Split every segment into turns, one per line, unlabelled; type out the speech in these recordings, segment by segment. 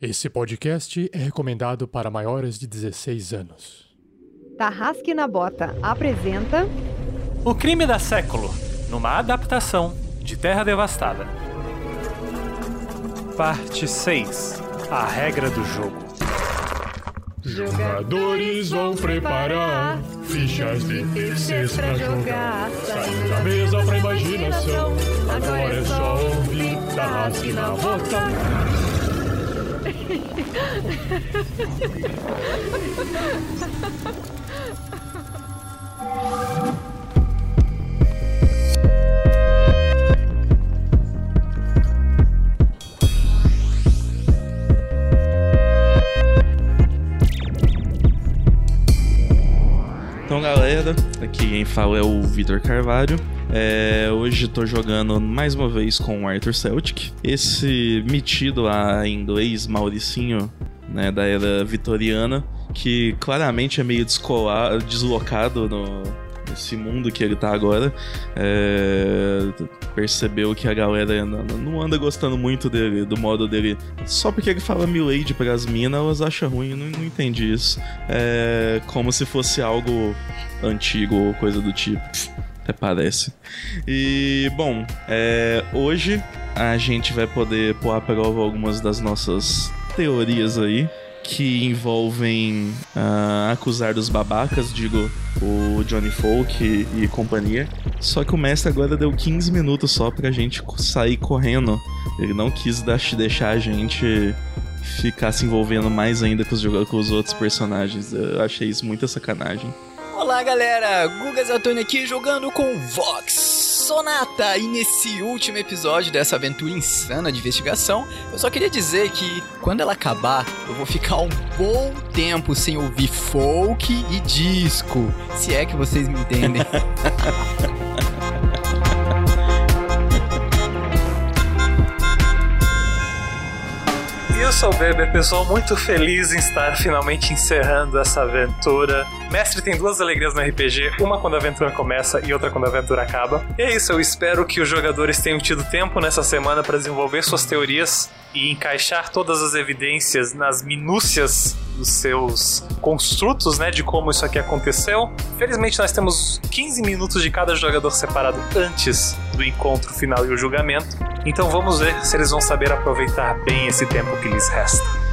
Esse podcast é recomendado para maiores de 16 anos.
Tarrasque na Bota apresenta
O Crime da Século, numa adaptação de Terra Devastada. Parte 6 A Regra do Jogo.
Jogadores vão preparar fichas difíceis pra jogar. Saindo da mesa pra imaginação. Agora é só ouvir Tarrasque na Bota.
Então, galera, aqui quem fala é o Vitor Carvalho. É, hoje tô jogando mais uma vez com o Arthur Celtic. Esse metido em inglês, Mauricinho, né, da era vitoriana, que claramente é meio deslocado no, nesse mundo que ele tá agora. É, percebeu que a galera não, não anda gostando muito dele, do modo dele. Só porque ele fala Milady pras minas, elas acham ruim, não, não entendi isso. É como se fosse algo antigo ou coisa do tipo. Até parece. E, bom, é, hoje a gente vai poder pôr à prova algumas das nossas teorias aí que envolvem ah, acusar dos babacas, digo, o Johnny Folk e, e companhia. Só que o mestre agora deu 15 minutos só pra gente sair correndo. Ele não quis deix- deixar a gente ficar se envolvendo mais ainda com os, com os outros personagens. Eu achei isso muita sacanagem.
Olá galera, Guga Zatoni aqui jogando com Vox Sonata. E nesse último episódio dessa aventura insana de investigação, eu só queria dizer que quando ela acabar, eu vou ficar um bom tempo sem ouvir folk e disco, se é que vocês me entendem.
E eu sou o Beber, pessoal, muito feliz em estar finalmente encerrando essa aventura. Mestre tem duas alegrias no RPG, uma quando a aventura começa e outra quando a aventura acaba. E é isso, eu espero que os jogadores tenham tido tempo nessa semana para desenvolver suas teorias e encaixar todas as evidências nas minúcias dos seus construtos, né, de como isso aqui aconteceu. Felizmente nós temos 15 minutos de cada jogador separado antes do encontro final e o julgamento. Então vamos ver se eles vão saber aproveitar bem esse tempo que lhes resta.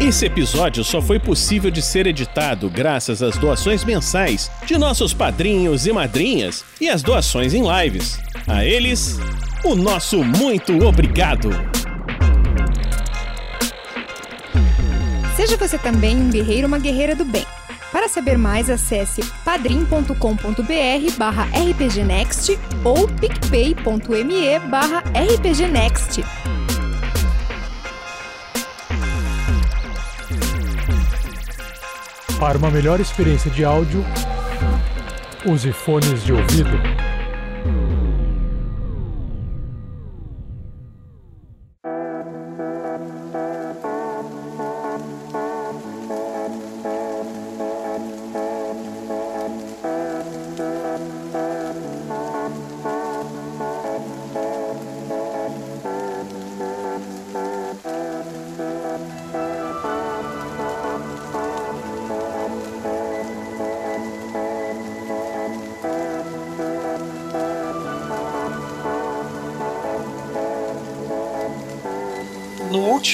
Esse episódio só foi possível de ser editado graças às doações mensais de nossos padrinhos e madrinhas e às doações em lives. A eles, o nosso muito obrigado!
Seja você também um guerreiro ou uma guerreira do bem. Para saber mais, acesse padrim.com.br barra rpgnext ou picpay.me barra rpgnext.
Para uma melhor experiência de áudio, use fones de ouvido.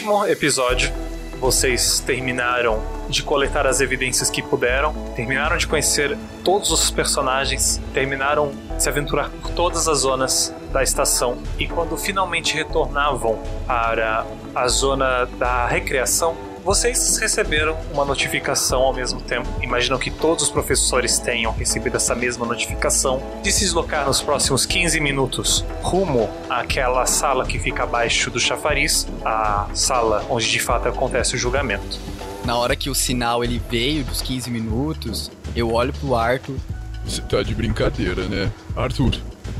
Último episódio, vocês terminaram de coletar as evidências que puderam, terminaram de conhecer todos os personagens, terminaram de se aventurar por todas as zonas da estação e quando finalmente retornavam para a zona da recreação, vocês receberam uma notificação ao mesmo tempo. Imaginam que todos os professores tenham recebido essa mesma notificação de se deslocar nos próximos 15 minutos rumo àquela sala que fica abaixo do chafariz, a sala onde de fato acontece o julgamento.
Na hora que o sinal ele veio dos 15 minutos, eu olho pro Arthur.
Você tá de brincadeira, né? Arthur,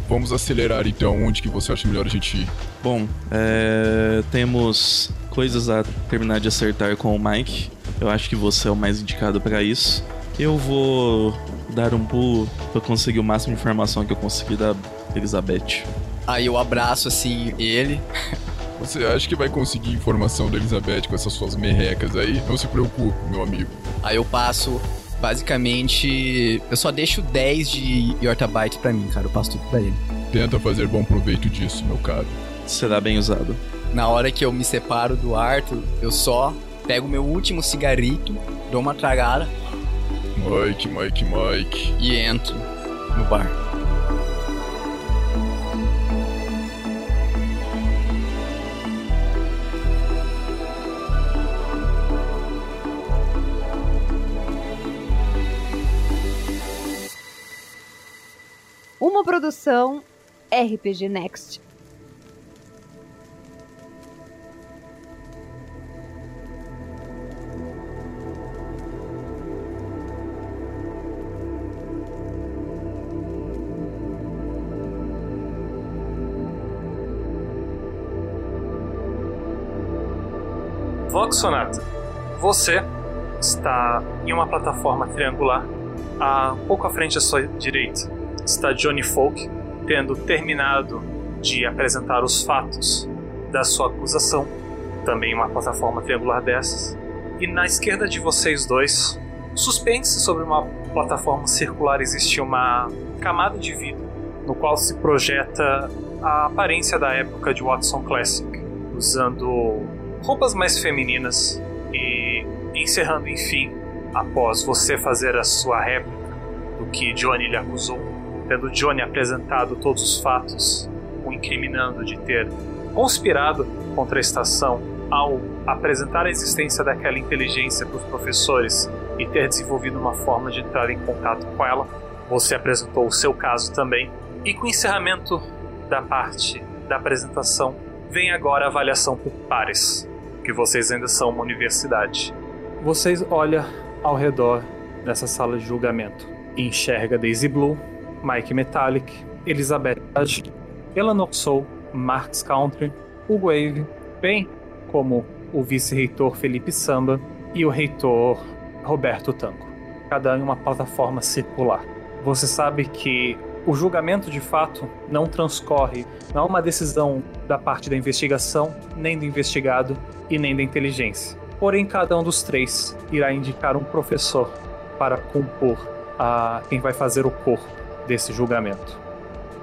vamos acelerar então. Onde que você acha melhor a gente ir?
Bom, é, temos coisas a terminar de acertar com o Mike. Eu acho que você é o mais indicado para isso. Eu vou dar um pulo pra conseguir o máximo de informação que eu conseguir da Elizabeth.
Aí eu abraço assim ele.
Você acha que vai conseguir informação da Elizabeth com essas suas merrecas aí? Não se preocupe, meu amigo.
Aí eu passo, basicamente, eu só deixo 10 de Yortabyte pra mim, cara. Eu passo tudo pra ele.
Tenta fazer bom proveito disso, meu caro.
Será bem usado.
Na hora que eu me separo do Arthur, eu só pego meu último cigarrito, dou uma tragada
Mike, Mike, Mike.
e entro no bar.
Uma produção RPG Next.
Vox Sonata, você está em uma plataforma triangular. A pouco à frente à sua direita está Johnny Folk, tendo terminado de apresentar os fatos da sua acusação, também uma plataforma triangular dessas. E na esquerda de vocês dois, suspense sobre uma plataforma circular existe uma camada de vidro no qual se projeta a aparência da época de Watson Classic, usando roupas mais femininas e encerrando enfim após você fazer a sua réplica do que Johnny lhe acusou, tendo Johnny apresentado todos os fatos, o incriminando de ter conspirado contra a estação ao apresentar a existência daquela inteligência para os professores e ter desenvolvido uma forma de entrar em contato com ela. Você apresentou o seu caso também. E com o encerramento da parte da apresentação, vem agora a avaliação por pares, que vocês ainda são uma universidade. Vocês olham ao redor dessa sala de julgamento enxerga Daisy Blue, Mike Metallic, Elizabeth Page, Eleanor Soul, Marks Country, Hugo Wave, bem como o vice-reitor Felipe Samba e o reitor Roberto Tanco, cada um em uma plataforma circular. Você sabe que o julgamento de fato não transcorre, não é uma decisão da parte da investigação, nem do investigado e nem da inteligência. Porém, cada um dos três irá indicar um professor para compor a quem vai fazer o corpo desse julgamento.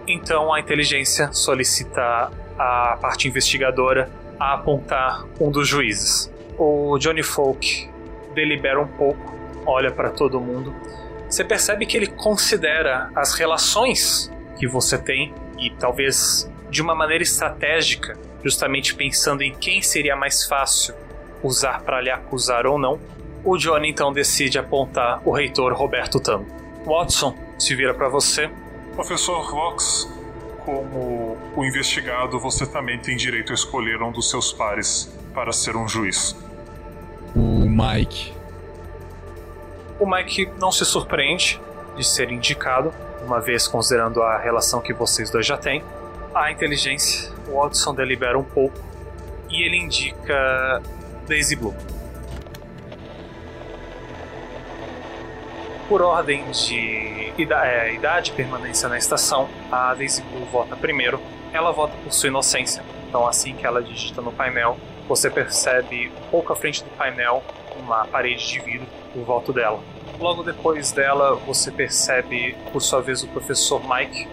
Então a inteligência solicita a parte investigadora a apontar um dos juízes. O Johnny Folk delibera um pouco, olha para todo mundo. Você percebe que ele considera as relações que você tem e talvez de uma maneira estratégica, justamente pensando em quem seria mais fácil usar para lhe acusar ou não. O Johnny então decide apontar o reitor Roberto Tango. Watson se vira para você.
Professor Vox, como o investigado, você também tem direito a escolher um dos seus pares para ser um juiz.
O Mike.
O Mike não se surpreende de ser indicado, uma vez considerando a relação que vocês dois já têm. A inteligência, o Watson delibera um pouco e ele indica Daisy Blue. Por ordem de é, idade e permanência na estação, a Daisy Blue vota primeiro. Ela vota por sua inocência. Então, assim que ela digita no painel, você percebe um pouco à frente do painel uma parede de vidro, o voto dela. Logo depois dela, você percebe, por sua vez, o professor Mike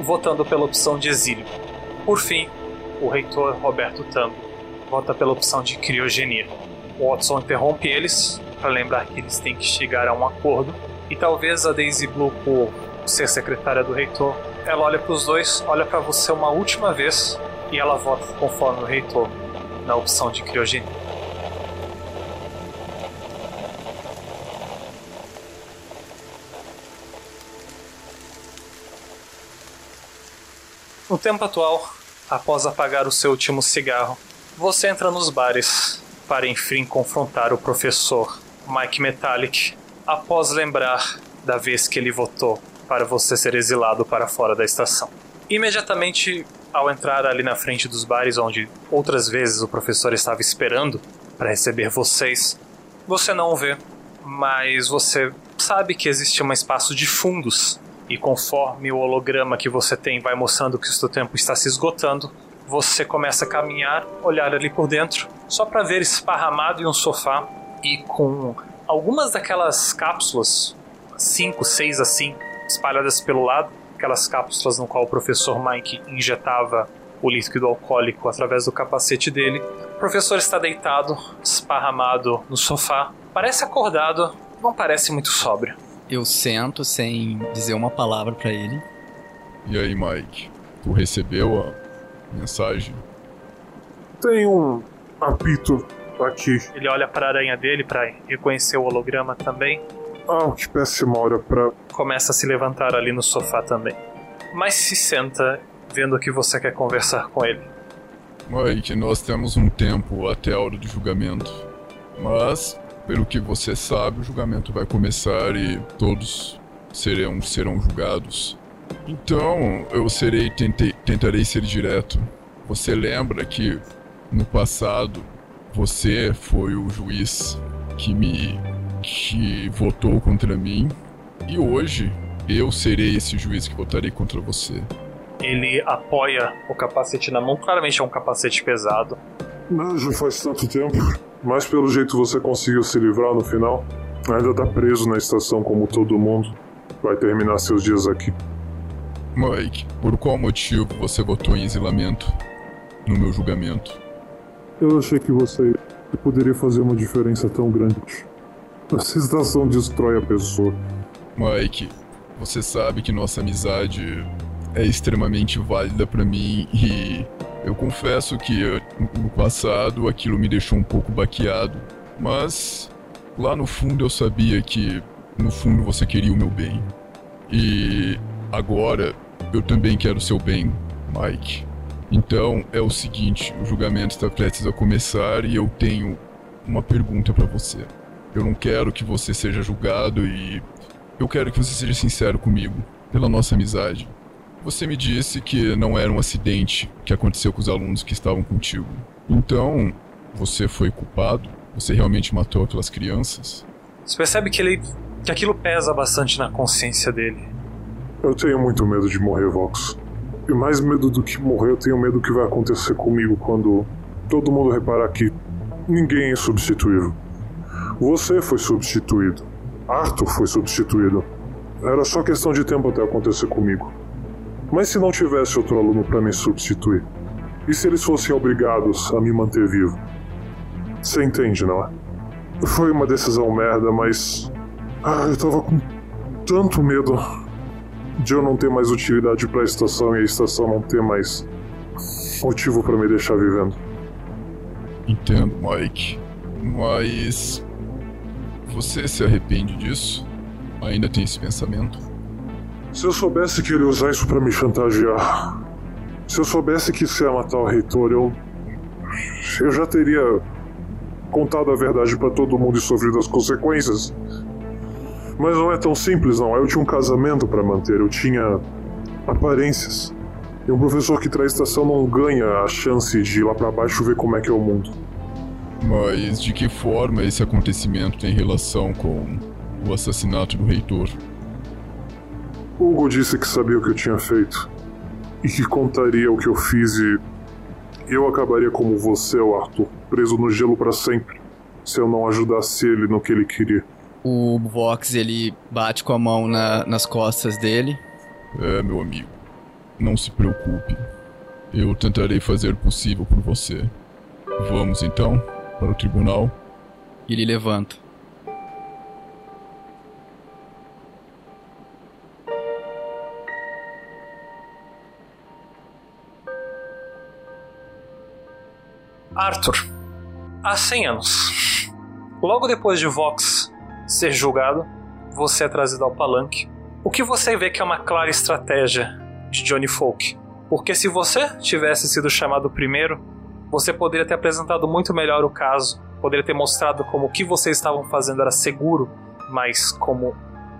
votando pela opção de exílio. Por fim, o reitor Roberto Tambo vota pela opção de criogenia. Watson interrompe eles para lembrar que eles têm que chegar a um acordo e talvez a Daisy Blue, por ser secretária do reitor, ela olha para os dois, olha para você uma última vez e ela vota conforme o reitor na opção de criogenia. No tempo atual, após apagar o seu último cigarro, você entra nos bares para enfim confrontar o professor Mike Metallic após lembrar da vez que ele votou para você ser exilado para fora da estação. Imediatamente ao entrar ali na frente dos bares onde outras vezes o professor estava esperando para receber vocês, você não o vê, mas você sabe que existe um espaço de fundos e conforme o holograma que você tem vai mostrando que o seu tempo está se esgotando, você começa a caminhar, olhar ali por dentro, só para ver esparramado em um sofá e com algumas daquelas cápsulas, cinco, seis assim, espalhadas pelo lado, aquelas cápsulas no qual o professor Mike injetava o líquido alcoólico através do capacete dele. O professor está deitado, esparramado no sofá, parece acordado, não parece muito sóbrio.
Eu sento sem dizer uma palavra para ele.
E aí, Mike? Tu recebeu a mensagem?
Tem um apito aqui.
Ele olha para a aranha dele para reconhecer o holograma também.
Ah, que péssima hora pra.
Começa a se levantar ali no sofá também. Mas se senta vendo que você quer conversar com ele.
Mike, nós temos um tempo até a hora do julgamento. Mas, pelo que você sabe, o julgamento vai começar e todos serão, serão julgados. Então, eu serei tentei, tentarei ser direto. Você lembra que no passado você foi o juiz que me que votou contra mim e hoje eu serei esse juiz que votarei contra você.
Ele apoia o capacete na mão, claramente é um capacete pesado.
Mas já faz tanto tempo. Mas pelo jeito você conseguiu se livrar no final. Ainda tá preso na estação como todo mundo. Vai terminar seus dias aqui.
Mike, por qual motivo você votou em exilamento no meu julgamento?
Eu achei que você poderia fazer uma diferença tão grande. Essa estação destrói a pessoa.
Mike, você sabe que nossa amizade é extremamente válida para mim e eu confesso que no passado aquilo me deixou um pouco baqueado, mas lá no fundo eu sabia que no fundo você queria o meu bem. E agora eu também quero o seu bem, Mike. Então é o seguinte, o julgamento está prestes a começar e eu tenho uma pergunta para você. Eu não quero que você seja julgado e eu quero que você seja sincero comigo, pela nossa amizade. Você me disse que não era um acidente que aconteceu com os alunos que estavam contigo. Então, você foi culpado? Você realmente matou aquelas crianças?
Você percebe que ele que aquilo pesa bastante na consciência dele.
Eu tenho muito medo de morrer, Vox. E mais medo do que morrer, eu tenho medo do que vai acontecer comigo quando todo mundo reparar que ninguém é substituível. Você foi substituído. Arthur foi substituído. Era só questão de tempo até acontecer comigo. Mas se não tivesse outro aluno para me substituir? E se eles fossem obrigados a me manter vivo? Você entende, não é? Foi uma decisão merda, mas. Ah, eu tava com tanto medo de eu não ter mais utilidade para a estação e a estação não ter mais motivo para me deixar vivendo.
Entendo, Mike. Mas. Você se arrepende disso? Ainda tem esse pensamento?
Se eu soubesse que ele ia usar isso para me chantagear. Se eu soubesse que isso ia matar o reitor, eu. Eu já teria contado a verdade para todo mundo e sofrido as consequências. Mas não é tão simples, não. Eu tinha um casamento para manter, eu tinha aparências. E um professor que traz estação não ganha a chance de ir lá para baixo ver como é que é o mundo.
Mas de que forma esse acontecimento tem relação com o assassinato do reitor?
Hugo disse que sabia o que eu tinha feito e que contaria o que eu fiz e eu acabaria como você, o Arthur, preso no gelo para sempre, se eu não ajudasse ele no que ele queria.
O Vox ele bate com a mão na, nas costas dele.
É, meu amigo, não se preocupe. Eu tentarei fazer o possível por você. Vamos então para o tribunal.
E ele levanta.
Arthur, há 100 anos, logo depois de Vox ser julgado, você é trazido ao palanque. O que você vê que é uma clara estratégia de Johnny Folk. Porque se você tivesse sido chamado primeiro, você poderia ter apresentado muito melhor o caso, poderia ter mostrado como o que vocês estavam fazendo era seguro, mas como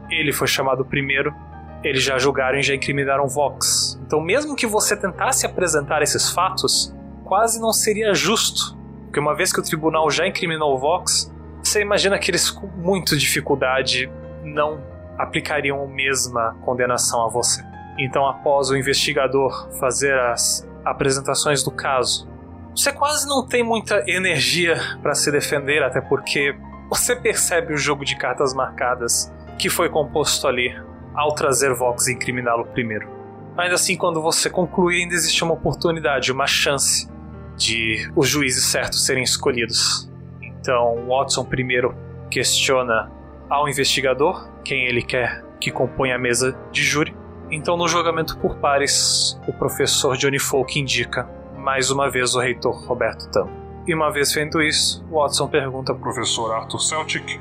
ele foi chamado primeiro, eles já julgaram e já incriminaram Vox. Então, mesmo que você tentasse apresentar esses fatos, quase não seria justo. Porque uma vez que o tribunal já incriminou o Vox, você imagina que eles com muita dificuldade não aplicariam a mesma condenação a você. Então, após o investigador fazer as apresentações do caso, você quase não tem muita energia para se defender, até porque você percebe o jogo de cartas marcadas que foi composto ali ao trazer Vox e incriminá-lo primeiro. Mas assim, quando você concluir, ainda existe uma oportunidade, uma chance de os juízes certos serem escolhidos. Então, Watson primeiro questiona ao investigador quem ele quer que componha a mesa de júri. Então, no julgamento por pares, o professor Johnny Folk indica mais uma vez o reitor Roberto Tam. E uma vez feito isso, Watson pergunta ao
professor Arthur Celtic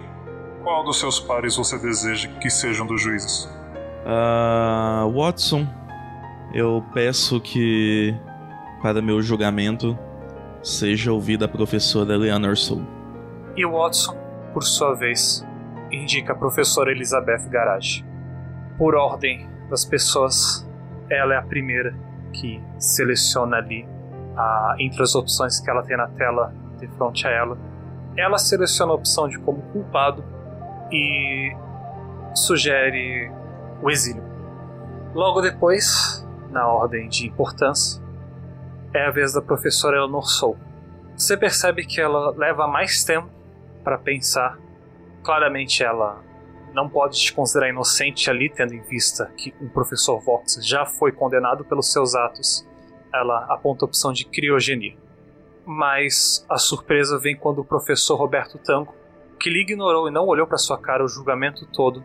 qual dos seus pares você deseja que sejam dos juízes.
Uh, Watson, eu peço que para meu julgamento seja ouvida a professora Eleanor Soul.
E Watson, por sua vez, indica a professora Elizabeth Garage. Por ordem das pessoas, ela é a primeira que seleciona ali a, entre as opções que ela tem na tela de frente a ela. Ela seleciona a opção de como culpado e sugere o exílio. Logo depois, na ordem de importância, é a vez da professora Eleanor Soul. Você percebe que ela leva mais tempo para pensar. Claramente ela não pode te considerar inocente ali, tendo em vista que um professor Vox já foi condenado pelos seus atos. Ela aponta a opção de criogenia. Mas a surpresa vem quando o professor Roberto Tango, que lhe ignorou e não olhou para sua cara o julgamento todo,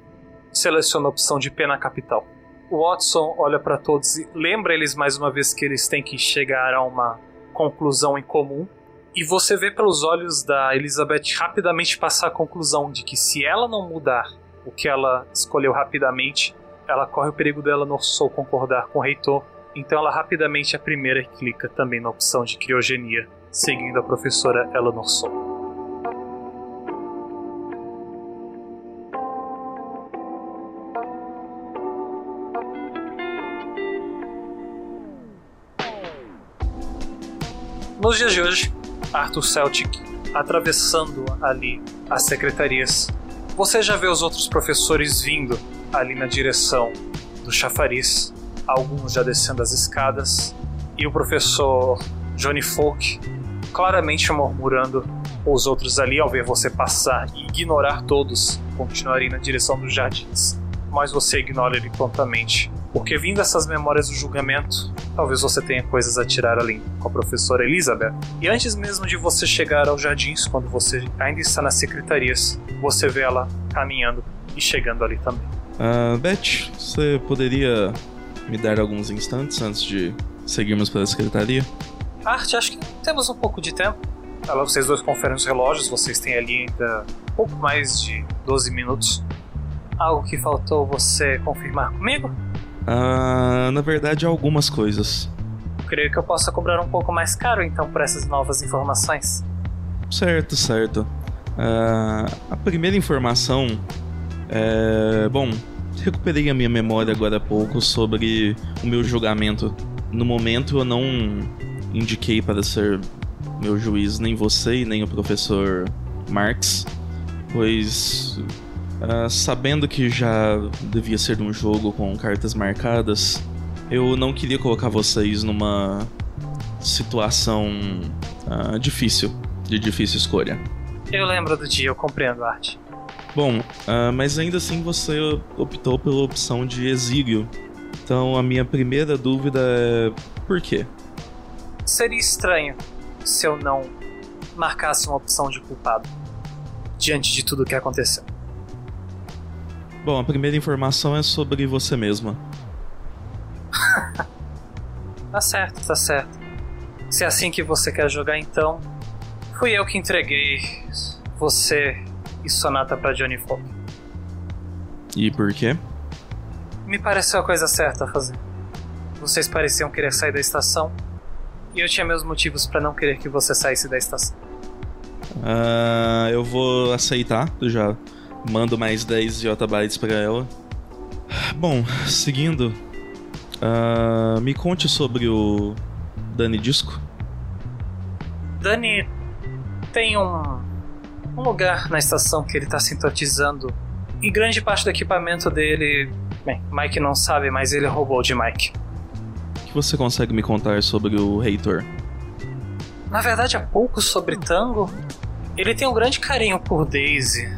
seleciona a opção de pena capital. O Watson olha para todos e lembra eles mais uma vez que eles têm que chegar a uma conclusão em comum. E você vê pelos olhos da Elizabeth rapidamente passar a conclusão de que se ela não mudar o que ela escolheu rapidamente, ela corre o perigo dela no Soul concordar com o reitor. Então ela rapidamente é a primeira que clica também na opção de criogenia, seguindo a professora Eleanor Soul. Nos dias de hoje, Arthur Celtic atravessando ali as secretarias, você já vê os outros professores vindo ali na direção do chafariz, alguns já descendo as escadas, e o professor Johnny Folk claramente murmurando os outros ali ao ver você passar e ignorar todos, continuarem na direção dos jardins. Mas você ignora ele prontamente porque vindo essas memórias do julgamento, talvez você tenha coisas a tirar além com a professora Elizabeth. E antes mesmo de você chegar aos jardins, quando você ainda está nas secretarias, você vê ela caminhando e chegando ali também.
Uh, Beth, você poderia me dar alguns instantes antes de seguirmos pela secretaria?
Arte, acho que temos um pouco de tempo. Ela, vocês dois conferem os relógios, vocês têm ali ainda pouco mais de 12 minutos. Algo que faltou você confirmar comigo?
Uh, na verdade, algumas coisas.
Creio que eu possa cobrar um pouco mais caro então por essas novas informações.
Certo, certo. Uh, a primeira informação é. Bom, recuperei a minha memória agora há pouco sobre o meu julgamento. No momento eu não indiquei para ser meu juiz nem você e nem o professor Marx, pois Uh, sabendo que já devia ser um jogo com cartas marcadas, eu não queria colocar vocês numa situação uh, difícil, de difícil escolha.
Eu lembro do dia, eu compreendo, Art.
Bom, uh, mas ainda assim você optou pela opção de exílio. Então a minha primeira dúvida é por quê?
Seria estranho se eu não marcasse uma opção de culpado diante de tudo o que aconteceu.
Bom, a primeira informação é sobre você mesma.
tá certo, tá certo. Se é assim que você quer jogar, então. Fui eu que entreguei você e Sonata para Johnny Folk.
E por quê?
Me pareceu a coisa certa a fazer. Vocês pareciam querer sair da estação e eu tinha meus motivos para não querer que você saísse da estação.
Uh, eu vou aceitar, já mando mais 10 JB para ela. Bom, seguindo, uh, me conte sobre o Dani Disco.
Dani tem um, um lugar na estação que ele está sintonizando e grande parte do equipamento dele, bem, Mike não sabe, mas ele roubou de Mike.
O que você consegue me contar sobre o Reitor?
Na verdade, há pouco sobre Tango. Ele tem um grande carinho por Daisy.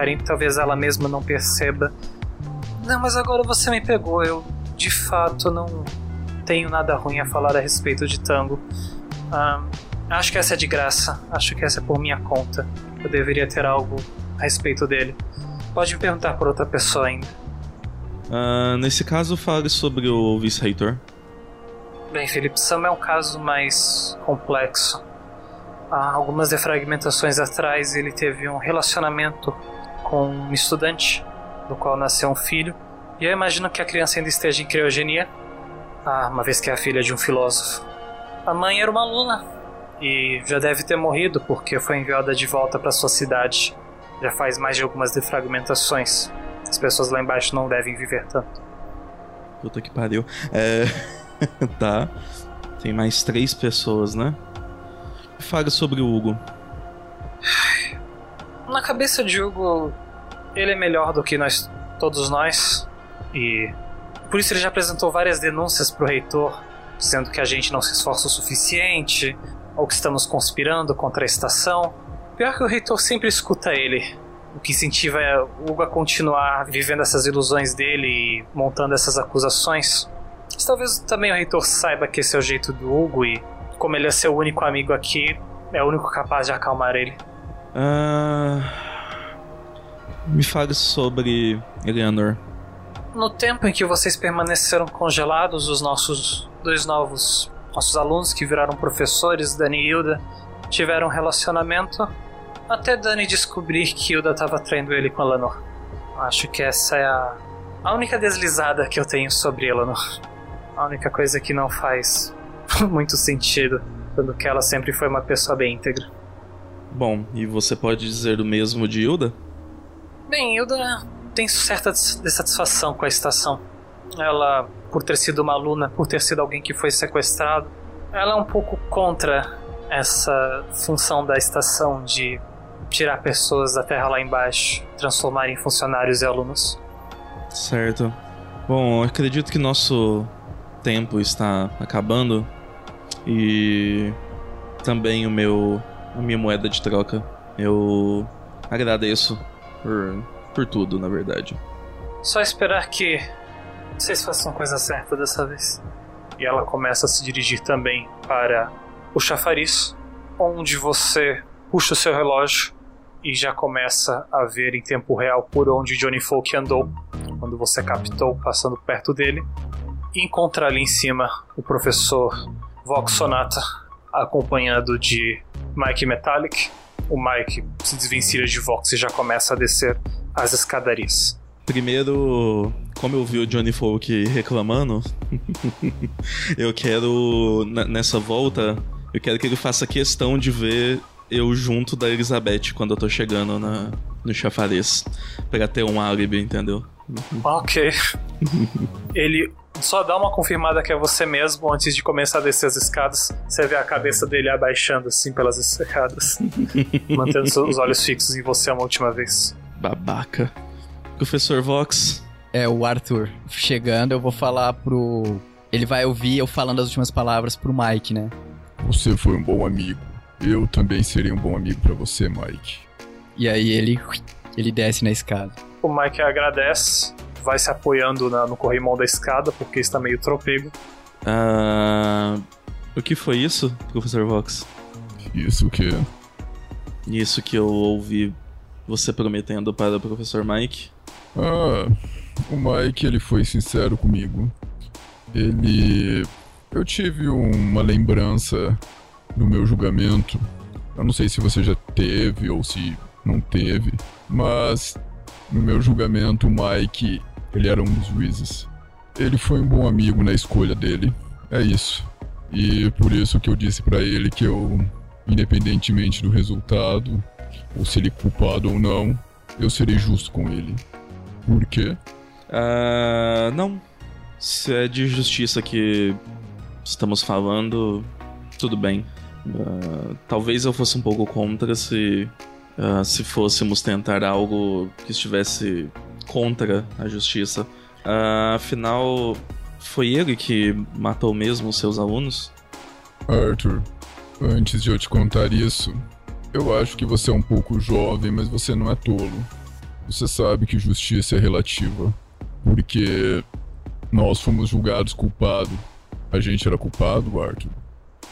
Carinho que talvez ela mesma não perceba. Não, mas agora você me pegou. Eu, de fato, não tenho nada ruim a falar a respeito de Tango. Ah, acho que essa é de graça. Acho que essa é por minha conta. Eu deveria ter algo a respeito dele. Pode me perguntar por outra pessoa ainda.
Nesse caso, fale sobre o vice-reitor.
Bem, Felipe, Sam é um caso mais complexo. Há algumas defragmentações atrás, ele teve um relacionamento com um estudante, do qual nasceu um filho. E eu imagino que a criança ainda esteja em criogenia, ah, uma vez que é a filha de um filósofo. A mãe era uma aluna e já deve ter morrido porque foi enviada de volta para sua cidade. Já faz mais de algumas defragmentações. As pessoas lá embaixo não devem viver tanto.
Puta que pariu. É. tá. Tem mais três pessoas, né? Fale sobre o Hugo.
Na cabeça de Hugo, ele é melhor do que nós, todos nós. E por isso ele já apresentou várias denúncias pro reitor, dizendo que a gente não se esforça o suficiente, ou que estamos conspirando contra a estação. Pior que o reitor sempre escuta ele. O que incentiva o Hugo a continuar vivendo essas ilusões dele e montando essas acusações. Mas talvez também o reitor saiba que esse é o jeito do Hugo e, como ele é seu único amigo aqui, é o único capaz de acalmar ele.
Uh... Me fale sobre Eleanor.
No tempo em que vocês permaneceram congelados, os nossos dois novos nossos alunos que viraram professores, Dani e Hilda, tiveram um relacionamento até Dani descobrir que Hilda estava traindo ele com Eleanor. Acho que essa é a, a única deslizada que eu tenho sobre Eleanor. A única coisa que não faz muito sentido, sendo que ela sempre foi uma pessoa bem íntegra.
Bom, e você pode dizer o mesmo de Hilda?
Bem, Hilda tem certa dissatisfação com a estação. Ela, por ter sido uma aluna, por ter sido alguém que foi sequestrado, ela é um pouco contra essa função da estação de tirar pessoas da terra lá embaixo, transformar em funcionários e alunos.
Certo. Bom, acredito que nosso tempo está acabando e também o meu a minha moeda de troca. Eu agradeço por, por tudo, na verdade.
Só esperar que vocês façam a coisa certa dessa vez. E ela começa a se dirigir também para o chafariz, onde você puxa o seu relógio e já começa a ver em tempo real por onde Johnny Folk andou quando você captou passando perto dele e encontra ali em cima o professor Vox Sonata, acompanhado de Mike Metallic. O Mike se desvencilha de Vox e já começa a descer as escadarias.
Primeiro, como eu vi o Johnny Folk reclamando, eu quero, nessa volta, eu quero que ele faça questão de ver eu junto da Elizabeth quando eu tô chegando na, no chafariz. Pra ter um álibi, entendeu?
Ok. ele só dá uma confirmada que é você mesmo antes de começar a descer as escadas. Você vê a cabeça dele abaixando assim pelas escadas, mantendo os olhos fixos em você uma última vez.
Babaca. Professor Vox.
É, o Arthur chegando, eu vou falar pro. Ele vai ouvir eu falando as últimas palavras pro Mike, né?
Você foi um bom amigo. Eu também serei um bom amigo para você, Mike.
E aí ele. Ele desce na escada.
O Mike agradece vai se apoiando na, no corrimão da escada, porque está meio tropego.
Uh, o que foi isso, professor Vox?
Isso o quê?
Isso que eu ouvi você prometendo para o professor Mike.
Ah, o Mike ele foi sincero comigo. Ele. Eu tive uma lembrança no meu julgamento. Eu não sei se você já teve ou se não teve, mas no meu julgamento o Mike ele era um dos juízes. Ele foi um bom amigo na escolha dele. É isso. E por isso que eu disse para ele que eu, independentemente do resultado, ou se ele é culpado ou não, eu serei justo com ele. Por quê?
Uh, não. Se é de justiça que estamos falando, tudo bem. Uh, talvez eu fosse um pouco contra se, uh, se fôssemos tentar algo que estivesse contra a justiça. Uh, afinal, foi ele que matou mesmo os seus alunos?
Arthur, antes de eu te contar isso, eu acho que você é um pouco jovem, mas você não é tolo. Você sabe que justiça é relativa. Porque nós fomos julgados culpados. A gente era culpado, Arthur,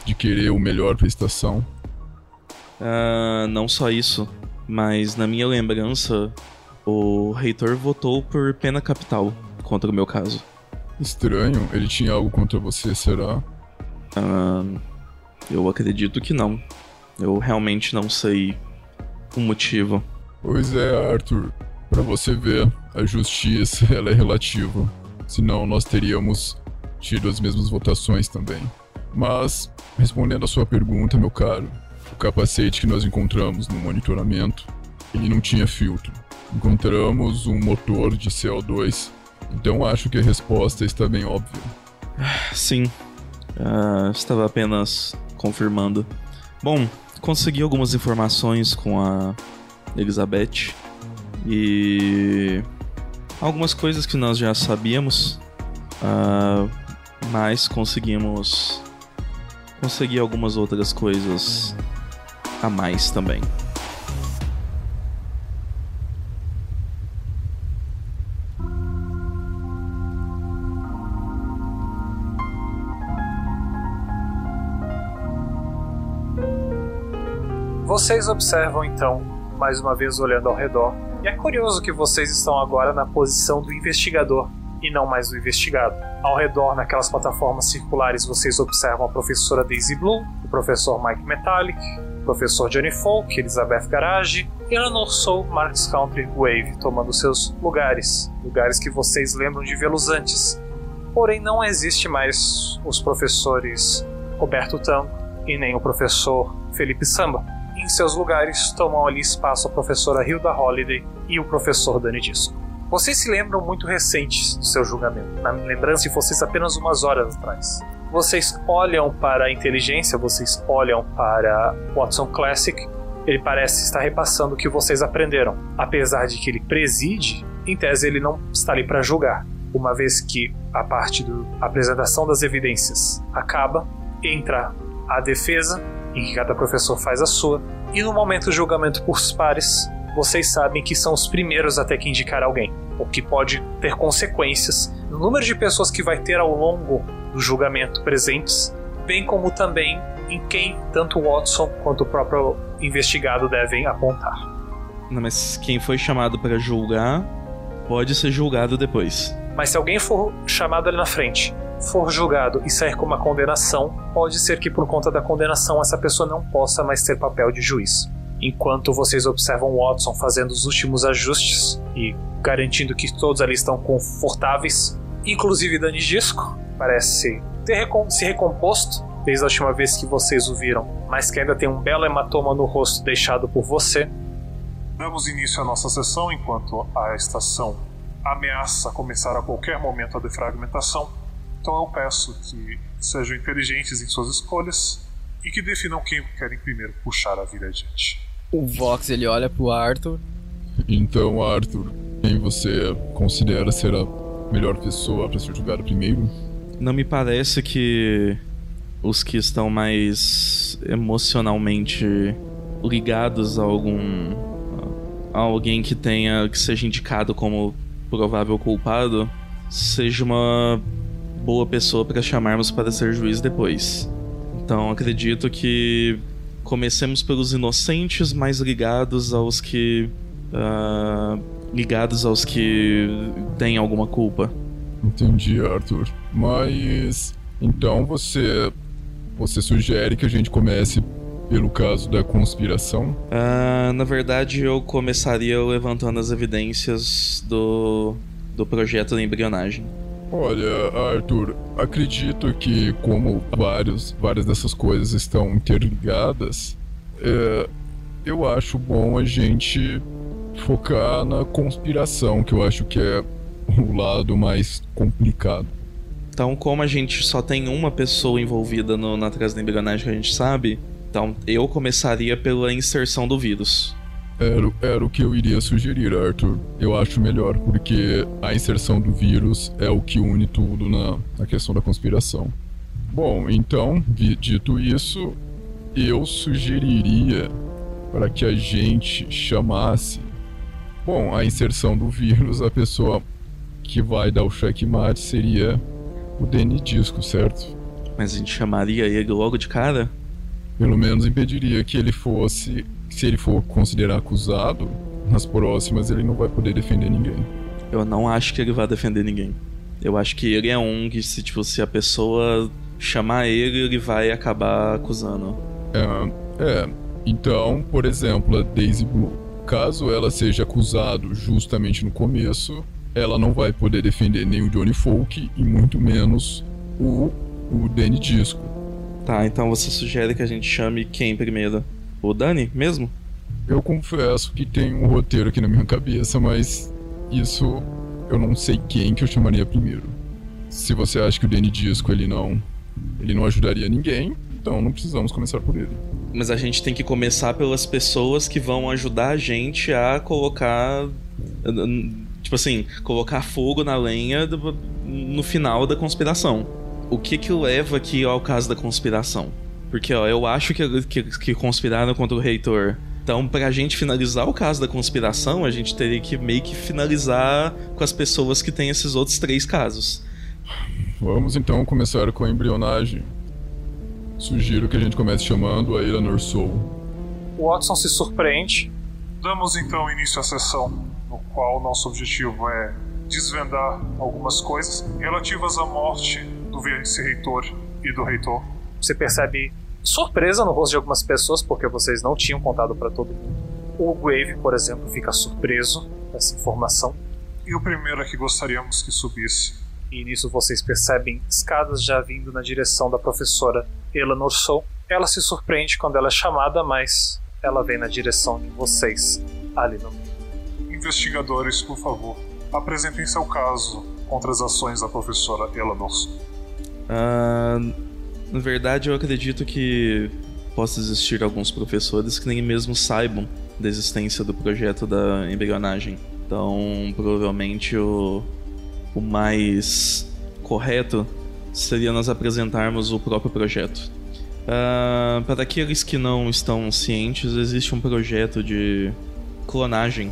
de querer o melhor pra estação.
Uh, não só isso, mas na minha lembrança, o reitor votou por pena capital contra o meu caso.
Estranho, ele tinha algo contra você, será?
Uh, eu acredito que não. Eu realmente não sei o motivo.
Pois é, Arthur. Para você ver, a justiça ela é relativa. Senão nós teríamos tido as mesmas votações também. Mas, respondendo a sua pergunta, meu caro, o capacete que nós encontramos no monitoramento, ele não tinha filtro. Encontramos um motor de CO2, então acho que a resposta está bem óbvia.
Sim, uh, estava apenas confirmando. Bom, consegui algumas informações com a Elizabeth e algumas coisas que nós já sabíamos, uh, mas conseguimos conseguir algumas outras coisas a mais também.
Vocês observam então, mais uma vez olhando ao redor, e é curioso que vocês estão agora na posição do investigador e não mais do investigado. Ao redor, naquelas plataformas circulares, vocês observam a professora Daisy Blue, o professor Mike Metallic, o professor Johnny Folk, Elizabeth Garage e Eleanor Soul, Marks Country Wave, tomando seus lugares, lugares que vocês lembram de vê-los antes. Porém, não existe mais os professores Roberto Tango e nem o professor Felipe Samba em seus lugares tomam ali espaço a professora Hilda Holiday e o professor Danny Disco. Vocês se lembram muito recentes do seu julgamento, na lembrança de vocês apenas umas horas atrás. Vocês olham para a inteligência, vocês olham para Watson Classic, ele parece estar repassando o que vocês aprenderam. Apesar de que ele preside, em tese ele não está ali para julgar. Uma vez que a parte da apresentação das evidências acaba, entra a defesa em que cada professor faz a sua, e no momento do julgamento por pares, vocês sabem que são os primeiros a ter que indicar alguém, o que pode ter consequências no número de pessoas que vai ter ao longo do julgamento presentes, bem como também em quem tanto Watson quanto o próprio investigado devem apontar.
Não, mas quem foi chamado para julgar pode ser julgado depois.
Mas se alguém for chamado ali na frente for julgado e sair com uma condenação, pode ser que por conta da condenação essa pessoa não possa mais ter papel de juiz. Enquanto vocês observam Watson fazendo os últimos ajustes e garantindo que todos ali estão confortáveis, inclusive Dani Disco parece ter recom se recomposto desde a última vez que vocês o viram, mas que ainda tem um belo hematoma no rosto deixado por você. Damos início à nossa sessão enquanto a estação ameaça começar a qualquer momento a defragmentação. Então eu peço que sejam inteligentes em suas escolhas e que definam quem querem primeiro puxar a vida adiante.
O Vox ele olha pro Arthur.
Então, Arthur, quem você considera ser a melhor pessoa para ser julgado primeiro?
Não me parece que os que estão mais emocionalmente ligados a algum a alguém que tenha que seja indicado como provável culpado seja uma boa pessoa para chamarmos para ser juiz depois. Então acredito que comecemos pelos inocentes, mais ligados aos que. Uh, ligados aos que têm alguma culpa.
Entendi, Arthur. Mas. Então você. Você sugere que a gente comece pelo caso da conspiração?
Uh, na verdade, eu começaria levantando as evidências do, do projeto da embrionagem.
Olha, Arthur, acredito que como vários, várias dessas coisas estão interligadas, é, eu acho bom a gente focar na conspiração, que eu acho que é o lado mais complicado.
Então, como a gente só tem uma pessoa envolvida no, na trás da engrenagem que a gente sabe, então eu começaria pela inserção do vírus.
Era, era o que eu iria sugerir, Arthur. Eu acho melhor, porque a inserção do vírus é o que une tudo na, na questão da conspiração. Bom, então, dito isso, eu sugeriria para que a gente chamasse. Bom, a inserção do vírus, a pessoa que vai dar o checkmate seria o Danny Disco, certo?
Mas a gente chamaria ele logo de cara?
Pelo menos impediria que ele fosse. Se ele for considerar acusado, nas próximas ele não vai poder defender ninguém.
Eu não acho que ele vai defender ninguém. Eu acho que ele é um que, se, tipo, se a pessoa chamar ele, ele vai acabar acusando.
É, é. Então, por exemplo, a Daisy Blue. Caso ela seja acusado justamente no começo, ela não vai poder defender nem o Johnny Folk e muito menos o, o Danny Disco.
Tá, então você sugere que a gente chame quem primeiro? O Dani mesmo?
Eu confesso que tem um roteiro aqui na minha cabeça, mas isso eu não sei quem que eu chamaria primeiro. Se você acha que o Danny Disco ele não ele não ajudaria ninguém, então não precisamos começar por ele.
Mas a gente tem que começar pelas pessoas que vão ajudar a gente a colocar tipo assim, colocar fogo na lenha do, no final da conspiração. O que que leva aqui ao caso da conspiração? Porque, ó, eu acho que, que, que conspiraram contra o reitor. Então, pra gente finalizar o caso da conspiração, a gente teria que meio que finalizar com as pessoas que têm esses outros três casos.
Vamos então começar com a embrionagem. Sugiro que a gente comece chamando a Eleanor Soul.
O Watson se surpreende. Damos então início à sessão no qual nosso objetivo é desvendar algumas coisas relativas à morte do vice-reitor e do reitor. Você percebe surpresa no rosto de algumas pessoas porque vocês não tinham contado para todo mundo. O Wave, por exemplo, fica surpreso com essa informação. E o primeiro é que gostaríamos que subisse. E nisso vocês percebem escadas já vindo na direção da professora Eleanor Soul. Ela se surpreende quando ela é chamada, mas ela vem na direção de vocês ali no meio. Investigadores, por favor, apresentem seu caso contra as ações da professora Eleanor.
Uh, na verdade, eu acredito que possa existir alguns professores que nem mesmo saibam da existência do projeto da embrionagem. Então, provavelmente o, o mais correto seria nós apresentarmos o próprio projeto. Uh, para aqueles que não estão cientes, existe um projeto de clonagem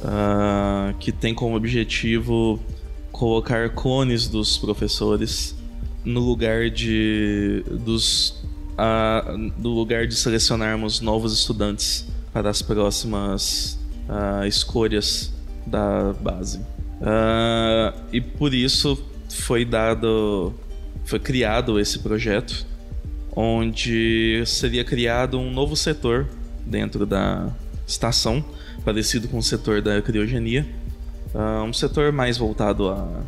uh, que tem como objetivo colocar clones dos professores no lugar de dos no lugar de selecionarmos novos estudantes para as próximas uh, escolhas da base. Uh, e por isso foi dado foi criado esse projeto onde seria criado um novo setor dentro da estação parecido com o setor da criogenia, uh, um setor mais voltado à,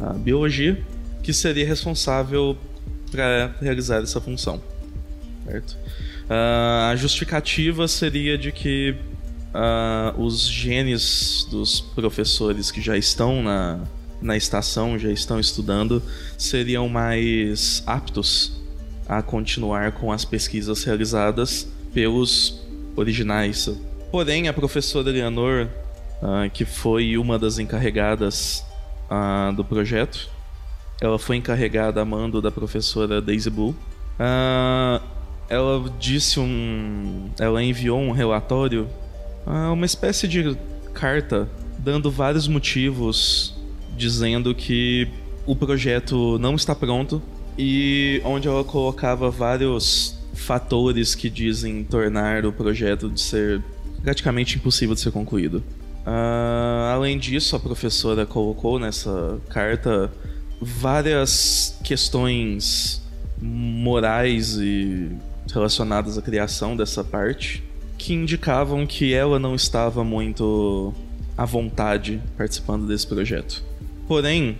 à biologia, que seria responsável para realizar essa função. Certo? Uh, a justificativa seria de que uh, os genes dos professores que já estão na, na estação, já estão estudando, seriam mais aptos a continuar com as pesquisas realizadas pelos originais Porém, a professora Eleanor, uh, que foi uma das encarregadas do projeto, ela foi encarregada a mando da professora Daisy Blue. Uh, ela disse um. Ela enviou um relatório, uma espécie de carta, dando vários motivos, dizendo que o projeto não está pronto e onde ela colocava vários fatores que dizem tornar o projeto de ser praticamente impossível de ser concluído. Uh, além disso, a professora colocou nessa carta várias questões morais e relacionadas à criação dessa parte que indicavam que ela não estava muito à vontade participando desse projeto. Porém,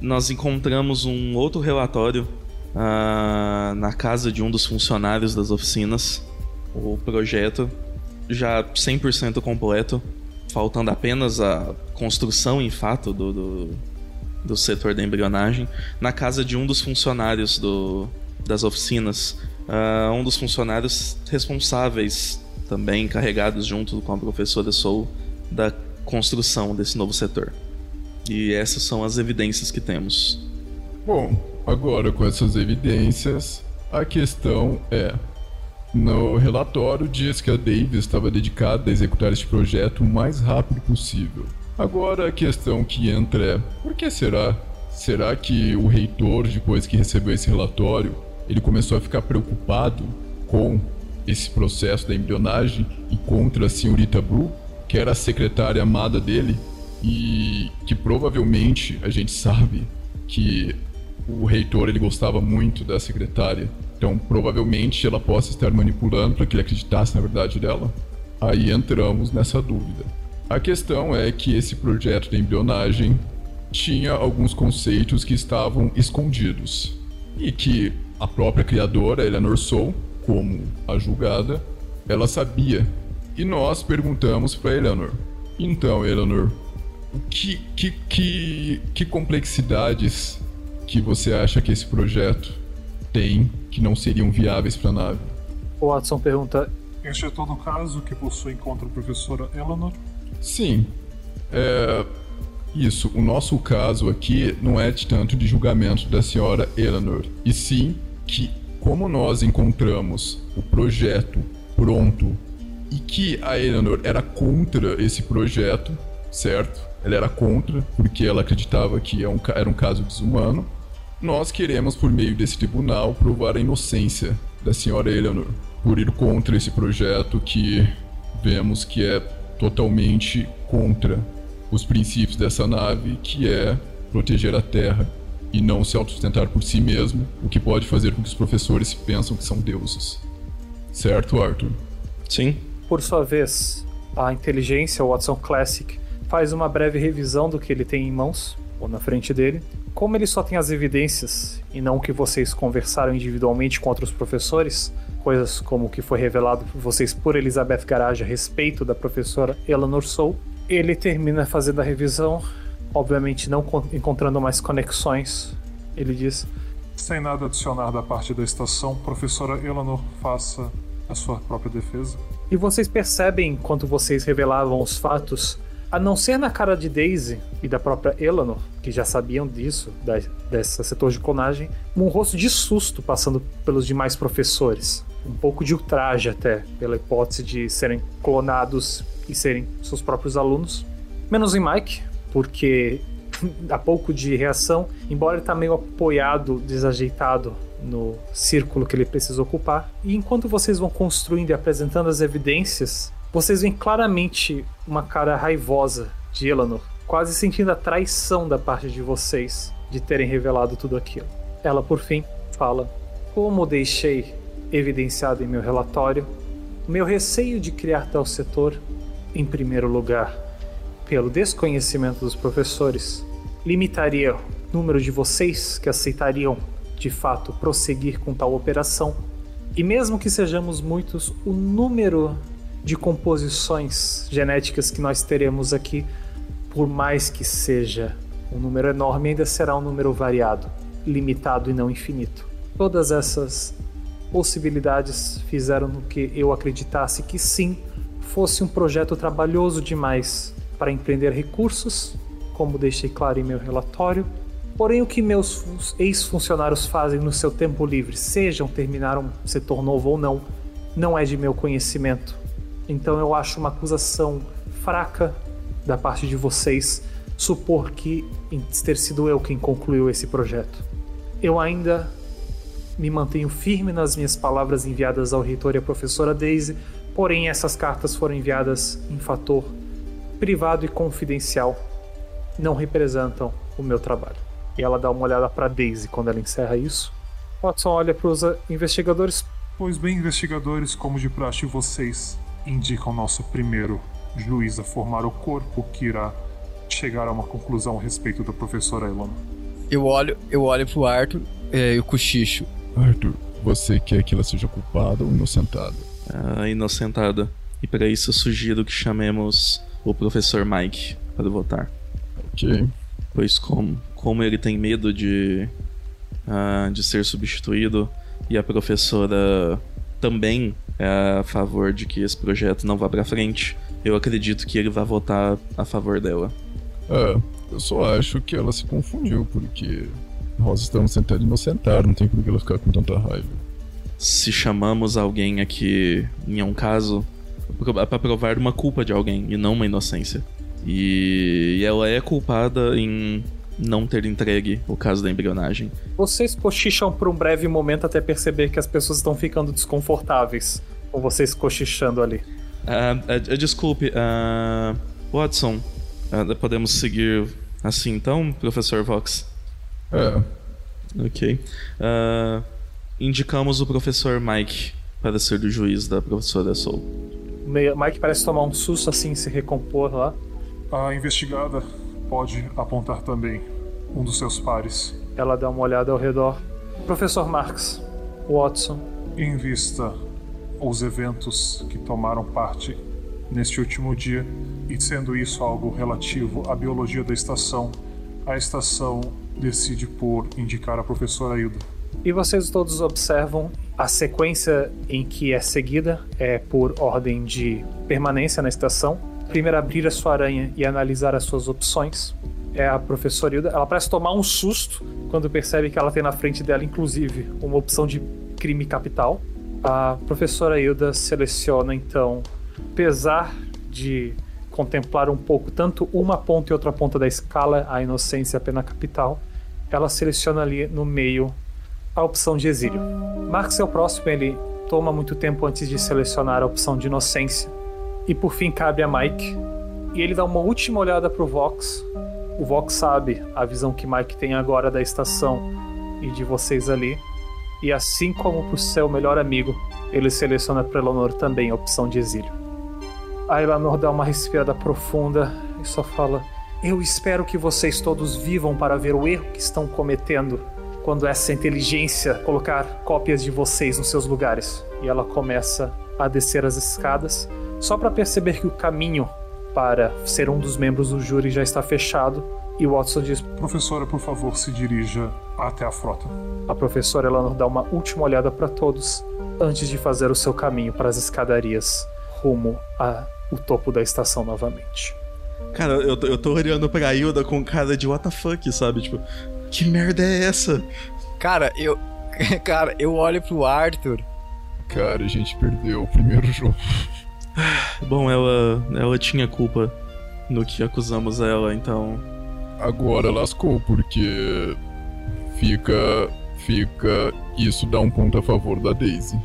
nós encontramos um outro relatório uh, na casa de um dos funcionários das oficinas. O projeto já 100% completo, faltando apenas a construção em fato do, do, do setor da embrionagem, na casa de um dos funcionários do, das oficinas. Uh, um dos funcionários responsáveis, também encarregados junto com a professora Soul, da construção desse novo setor. E essas são as evidências que temos.
Bom, agora com essas evidências, a questão é: no relatório diz que a Davis estava dedicada a executar este projeto o mais rápido possível. Agora a questão que entra é: por que será? Será que o reitor, depois que recebeu esse relatório, ele começou a ficar preocupado com esse processo da embrionagem e contra a senhorita Bru, que era a secretária amada dele, e que provavelmente a gente sabe que o reitor ele gostava muito da secretária. Então, provavelmente ela possa estar manipulando para que ele acreditasse na verdade dela. Aí entramos nessa dúvida. A questão é que esse projeto de embrionagem tinha alguns conceitos que estavam escondidos e que a própria criadora, Eleanor Soul, como a julgada, ela sabia. E nós perguntamos para Eleanor. Então, Eleanor, que, que, que, que complexidades que você acha que esse projeto tem que não seriam viáveis para a nave?
O Watson pergunta:
Este é todo o caso que possui contra a professora Eleanor?
Sim. É. Isso, o nosso caso aqui não é de tanto de julgamento da senhora Eleanor, e sim que, como nós encontramos o projeto pronto e que a Eleanor era contra esse projeto, certo? Ela era contra, porque ela acreditava que é era um caso desumano. Nós queremos, por meio desse tribunal, provar a inocência da senhora Eleanor por ir contra esse projeto que vemos que é totalmente contra os princípios dessa nave, que é proteger a Terra e não se autossustentar por si mesmo, o que pode fazer com que os professores pensam que são deuses. Certo, Arthur?
Sim.
Por sua vez, a inteligência Watson Classic faz uma breve revisão do que ele tem em mãos, ou na frente dele, como ele só tem as evidências e não o que vocês conversaram individualmente com outros professores, coisas como o que foi revelado por vocês por Elizabeth Garage a respeito da professora Eleanor Soul, ele termina fazendo a revisão, obviamente não encontrando mais conexões. Ele diz:
Sem nada adicionar da parte da estação, professora Eleanor faça a sua própria defesa.
E vocês percebem, enquanto vocês revelavam os fatos, a não ser na cara de Daisy e da própria Eleanor, que já sabiam disso, da, dessa setor de clonagem, um rosto de susto passando pelos demais professores. Um pouco de ultraje até, pela hipótese de serem clonados e serem seus próprios alunos. Menos em Mike, porque há pouco de reação, embora ele está meio apoiado, desajeitado no círculo que ele precisa ocupar. E enquanto vocês vão construindo e apresentando as evidências, vocês veem claramente uma cara raivosa de Eleanor, quase sentindo a traição da parte de vocês de terem revelado tudo aquilo. Ela, por fim, fala: Como deixei evidenciado em meu relatório, meu receio de criar tal setor, em primeiro lugar, pelo desconhecimento dos professores, limitaria o número de vocês que aceitariam, de fato, prosseguir com tal operação. E mesmo que sejamos muitos, o número de composições genéticas que nós teremos aqui, por mais que seja um número enorme, ainda será um número variado, limitado e não infinito. Todas essas possibilidades fizeram com que eu acreditasse que sim, fosse um projeto trabalhoso demais para empreender recursos, como deixei claro em meu relatório. Porém, o que meus ex-funcionários fazem no seu tempo livre, sejam terminar um setor novo ou não, não é de meu conhecimento. Então eu acho uma acusação fraca da parte de vocês supor que ter sido eu quem concluiu esse projeto. Eu ainda me mantenho firme nas minhas palavras enviadas ao reitor e à professora Daisy, porém essas cartas foram enviadas em fator privado e confidencial, não representam o meu trabalho. E ela dá uma olhada para Daisy quando ela encerra isso. Watson olha para os investigadores.
Pois bem, investigadores, como de praxe vocês indica o nosso primeiro juiz a formar o corpo que irá chegar a uma conclusão a respeito da professora Elona.
Eu olho, eu olho pro Arthur é, e o cochicho.
Arthur, você quer que ela seja culpada ou inocentada?
Ah, inocentada. E para isso eu sugiro que chamemos o professor Mike para votar.
Ok.
Pois como, como ele tem medo de, uh, de ser substituído e a professora também é a favor de que esse projeto não vá para frente, eu acredito que ele vai votar a favor dela.
É, eu só acho que ela se confundiu, porque nós estamos tentando inocentar, não tem por que ela ficar com tanta raiva.
Se chamamos alguém aqui em um caso, é para provar uma culpa de alguém e não uma inocência. E ela é culpada em não ter entregue o caso da embrionagem.
Vocês cochicham por um breve momento até perceber que as pessoas estão ficando desconfortáveis com vocês cochichando ali.
Uh, uh, desculpe, uh, Watson, podemos seguir assim então, professor Vox?
É.
Ok. indicamos o professor Mike para ser do juiz da professora Soul.
Mike parece tomar um susto assim, se recompor lá.
A investigada pode apontar também um dos seus pares.
Ela dá uma olhada ao redor. Professor Marx, Watson.
Em vista os eventos que tomaram parte neste último dia, e sendo isso algo relativo à biologia da estação, a estação decide por indicar a professora Hilda.
E vocês todos observam a sequência em que é seguida é por ordem de permanência na estação. Primeiro abrir a sua aranha e analisar as suas opções. É a professora Hilda. Ela parece tomar um susto quando percebe que ela tem na frente dela, inclusive, uma opção de crime capital. A professora Hilda seleciona então, apesar de contemplar um pouco tanto uma ponta e outra ponta da escala, a inocência e a pena capital, ela seleciona ali no meio a opção de exílio. Marx é o próximo, ele toma muito tempo antes de selecionar a opção de inocência. E por fim cabe a Mike. E ele dá uma última olhada pro Vox. O Vox sabe a visão que Mike tem agora da estação e de vocês ali. E assim como pro seu melhor amigo, ele seleciona para Eleanor também a opção de exílio. A Eleanor dá uma respirada profunda e só fala: Eu espero que vocês todos vivam para ver o erro que estão cometendo quando essa inteligência colocar cópias de vocês nos seus lugares. E ela começa a descer as escadas, só para perceber que o caminho para ser um dos membros do júri já está fechado. E Watson diz:
Professora, por favor, se dirija até a frota.
A professora Eleanor dá uma última olhada para todos antes de fazer o seu caminho para as escadarias rumo ao topo da estação novamente.
Cara, eu, eu tô olhando pra Hilda com cara de what the fuck, sabe? Tipo, que merda é essa?
Cara, eu. Cara, eu olho pro Arthur.
Cara, a gente perdeu o primeiro jogo.
Bom, ela, ela tinha culpa no que acusamos ela, então.
Agora lascou, porque fica. Fica. Isso dá um ponto a favor da Daisy.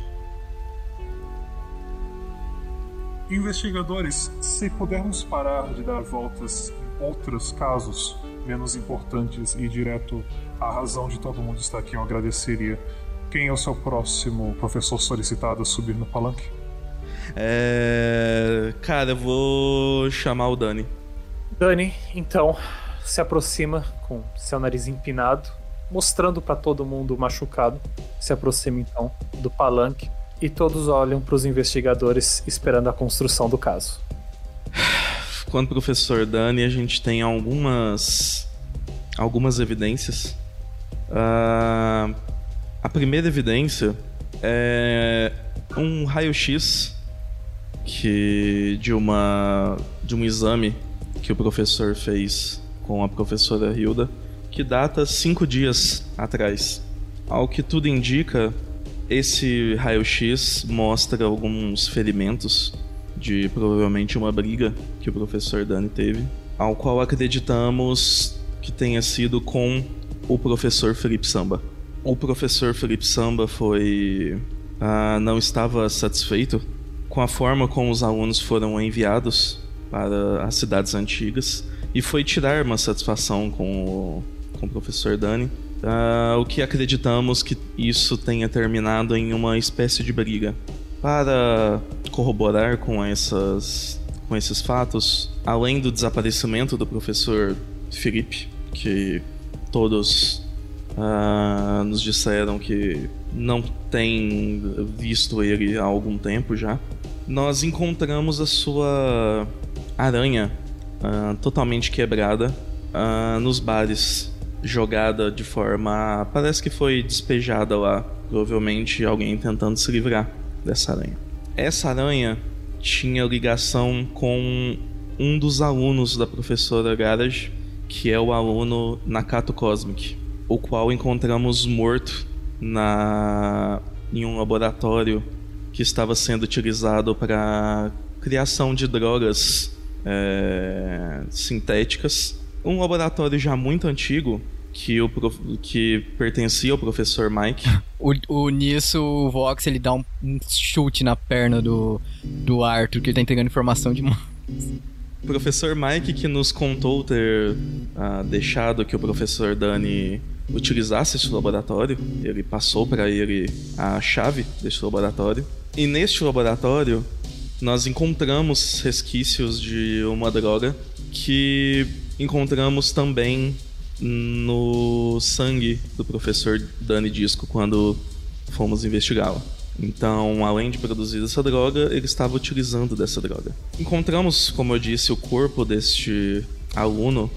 Investigadores, se pudermos parar de dar voltas em outros casos menos importantes e direto à razão de todo mundo estar aqui, eu agradeceria. Quem é o seu próximo professor solicitado a subir no palanque?
É. Cara, eu vou chamar o Dani.
Dani, então, se aproxima com seu nariz empinado, mostrando para todo mundo machucado. Se aproxima então do palanque e todos olham para os investigadores esperando a construção do caso.
Quanto professor Dani, a gente tem algumas algumas evidências. Uh, a primeira evidência é um raio-x que de uma de um exame que o professor fez com a professora Hilda, que data cinco dias atrás. Ao que tudo indica, esse raio-x mostra alguns ferimentos de provavelmente uma briga que o professor Dani teve, ao qual acreditamos que tenha sido com o professor Felipe Samba. O professor Felipe Samba foi ah, não estava satisfeito com a forma como os alunos foram enviados para as cidades antigas e foi tirar uma satisfação com o, com o professor Dani. Uh, o que acreditamos que isso tenha terminado em uma espécie de briga. Para corroborar com, essas, com esses fatos, além do desaparecimento do professor Felipe, que todos uh, nos disseram que não tem visto ele há algum tempo já, nós encontramos a sua aranha uh, totalmente quebrada uh, nos bares, jogada de forma. Parece que foi despejada lá. Provavelmente alguém tentando se livrar dessa aranha. Essa aranha tinha ligação com um dos alunos da professora Garage, que é o aluno Nakato Cosmic, o qual encontramos morto na em um laboratório que estava sendo utilizado para criação de drogas é, sintéticas. Um laboratório já muito antigo que, o prof... que pertencia ao professor Mike.
O, o, nisso, o Vox ele dá um, um, chute na perna do, do Arthur, que ele tá entregando informação demais.
O professor Mike que nos contou ter uh, deixado que o professor Dani utilizasse esse laboratório, ele passou para ele a chave desse laboratório. E neste laboratório nós encontramos resquícios de uma droga que encontramos também no sangue do professor Dani Disco quando fomos investigá-la. Então, além de produzir essa droga, ele estava utilizando dessa droga. Encontramos, como eu disse, o corpo deste aluno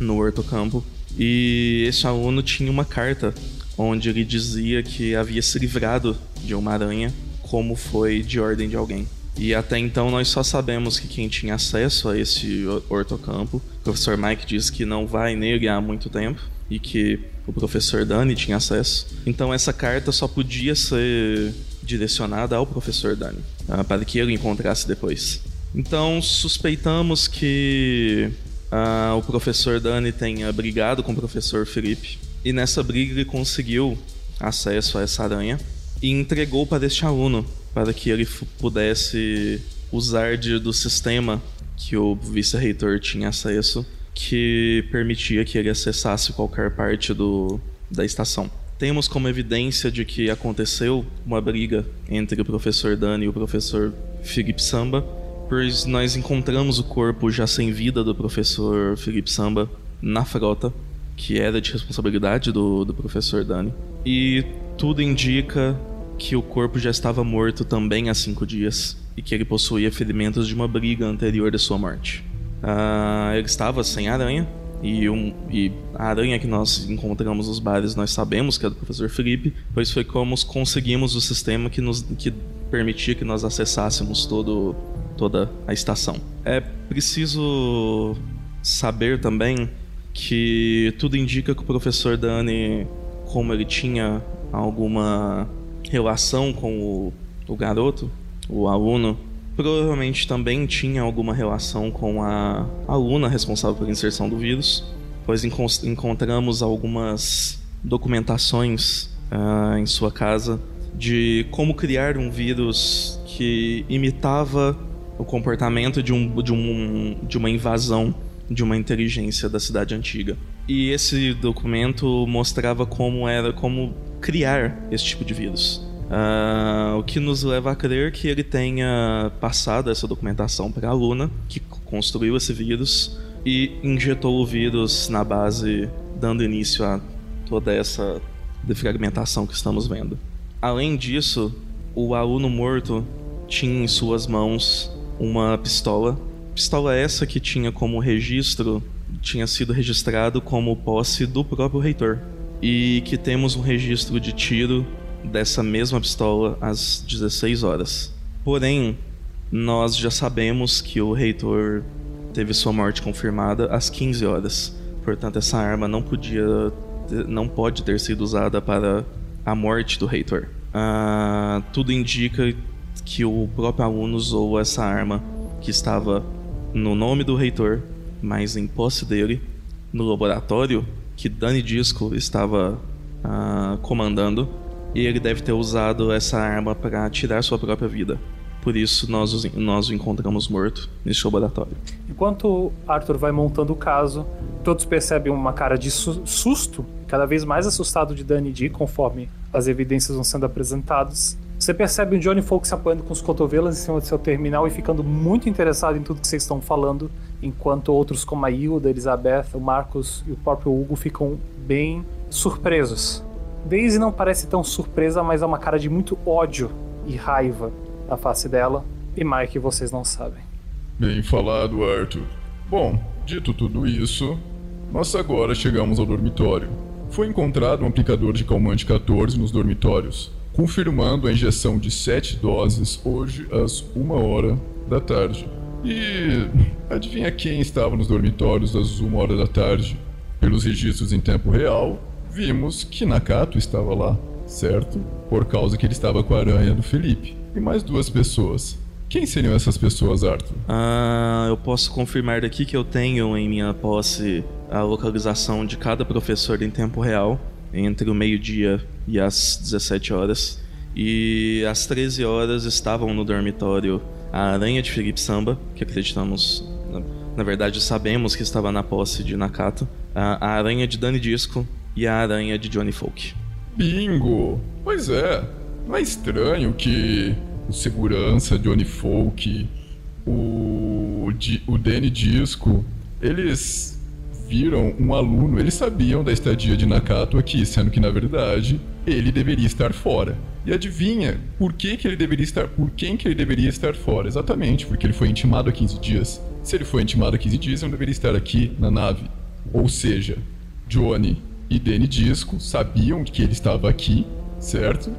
no hortocampo e esse aluno tinha uma carta onde ele dizia que havia se livrado de uma aranha, como foi de ordem de alguém. E até então nós só sabemos que quem tinha acesso a esse hortocampo, o professor Mike diz que não vai nele há muito tempo e que o professor Dani tinha acesso. Então essa carta só podia ser direcionada ao professor Dani, uh, para que ele encontrasse depois. Então suspeitamos que uh, o professor Dani tenha brigado com o professor Felipe e nessa briga ele conseguiu acesso a essa aranha e entregou para este aluno para que ele pudesse usar de, do sistema que o vice-reitor tinha acesso, que permitia que ele acessasse qualquer parte do, da estação. Temos como evidência de que aconteceu uma briga entre o professor Dani e o professor Felipe Samba, pois nós encontramos o corpo já sem vida do professor Felipe Samba na frota, que era de responsabilidade do, do professor Dani. E tudo indica que o corpo já estava morto também há cinco dias e que ele possuía ferimentos de uma briga anterior da sua morte. Uh, ele estava sem aranha e, um, e, a aranha que nós encontramos nos bares nós sabemos que é do professor Felipe, pois foi como conseguimos o sistema que nos que permitia que nós acessássemos todo, toda a estação. É preciso saber também que tudo indica que o professor Dani, como ele tinha alguma relação com o, o garoto, o aluno, provavelmente também tinha alguma relação com a aluna responsável pela inserção do vírus, pois encontramos algumas documentações uh, em sua casa de como criar um vírus que imitava o comportamento de, um, de, um, de uma invasão de uma inteligência da cidade antiga. E esse documento mostrava como era como criar esse tipo de vírus. Uh, o que nos leva a crer que ele tenha passado essa documentação para a aluna, que construiu esse vírus e injetou o vírus na base, dando início a toda essa defragmentação que estamos vendo. Além disso, o aluno morto tinha em suas mãos uma pistola. Pistola essa que tinha como registro, tinha sido registrado como posse do próprio reitor e que temos um registro de tiro dessa mesma pistola às 16 horas. Porém, nós já sabemos que o reitor teve sua morte confirmada às 15 horas. Portanto, essa arma não podia, não pode ter sido usada para a morte do reitor. Ah, tudo indica que o próprio aluno usou essa arma que estava no nome do reitor, mas em posse dele, no laboratório que Dani Disco estava uh, comandando, e ele deve ter usado essa arma para tirar sua própria vida. Por isso nós, nós o encontramos morto nesse laboratório.
Enquanto Arthur vai montando o caso, todos percebem uma cara de su susto, cada vez mais assustado de Dani D, conforme as evidências vão sendo apresentadas. Você percebe o Johnny se apoiando com os cotovelos em cima do seu terminal e ficando muito interessado em tudo que vocês estão falando, enquanto outros como a Hilda, a Elizabeth, o Marcos e o próprio Hugo ficam bem surpresos. Daisy não parece tão surpresa, mas é uma cara de muito ódio e raiva na face dela. E Mike, vocês não sabem.
Bem falado, Arthur. Bom, dito tudo isso, nós agora chegamos ao dormitório. Foi encontrado um aplicador de calmante 14 nos dormitórios, confirmando a injeção de 7 doses hoje às 1 hora da tarde. E adivinha quem estava nos dormitórios às 1 hora da tarde? Pelos registros em tempo real, vimos que Nakato estava lá, certo? Por causa que ele estava com a aranha do Felipe. E mais duas pessoas. Quem seriam essas pessoas, Arthur?
Ah, eu posso confirmar aqui que eu tenho em minha posse a localização de cada professor em tempo real, entre o meio-dia e as 17 horas. E às 13 horas estavam no dormitório a aranha de Felipe Samba, que acreditamos, na, na verdade sabemos que estava na posse de Nakato, a, a aranha de Dani Disco e a aranha de Johnny Folk.
Bingo! Pois é, não é estranho que o segurança, Johnny Folk, o, o Danny Disco, eles viram um aluno, eles sabiam da estadia de Nakato aqui, sendo que na verdade ele deveria estar fora. E adivinha por que, que ele deveria estar, por quem que ele deveria estar fora? Exatamente, porque ele foi intimado há 15 dias. Se ele foi intimado há 15 dias, ele não deveria estar aqui na nave. Ou seja, Johnny e Danny Disco sabiam que ele estava aqui, certo?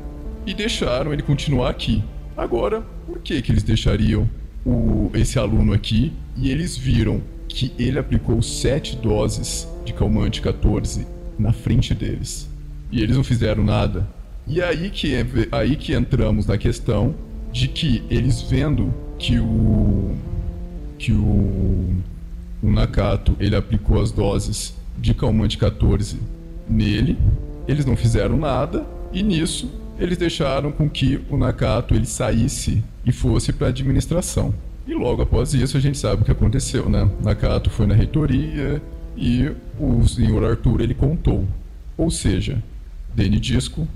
E deixaram ele continuar aqui. Agora, por que que eles deixariam o, esse aluno aqui e eles viram que ele aplicou sete doses de calmante 14 na frente deles e eles não fizeram nada? E aí que, aí que entramos na questão de que eles vendo que o que o, o Nakato ele aplicou as doses de calmante 14 nele, eles não fizeram nada e nisso eles deixaram com que o Nakato ele saísse e fosse para a administração. E logo após isso a gente sabe o que aconteceu, né? Nakato foi na reitoria e o senhor Arthur ele contou. Ou seja, Danny Disco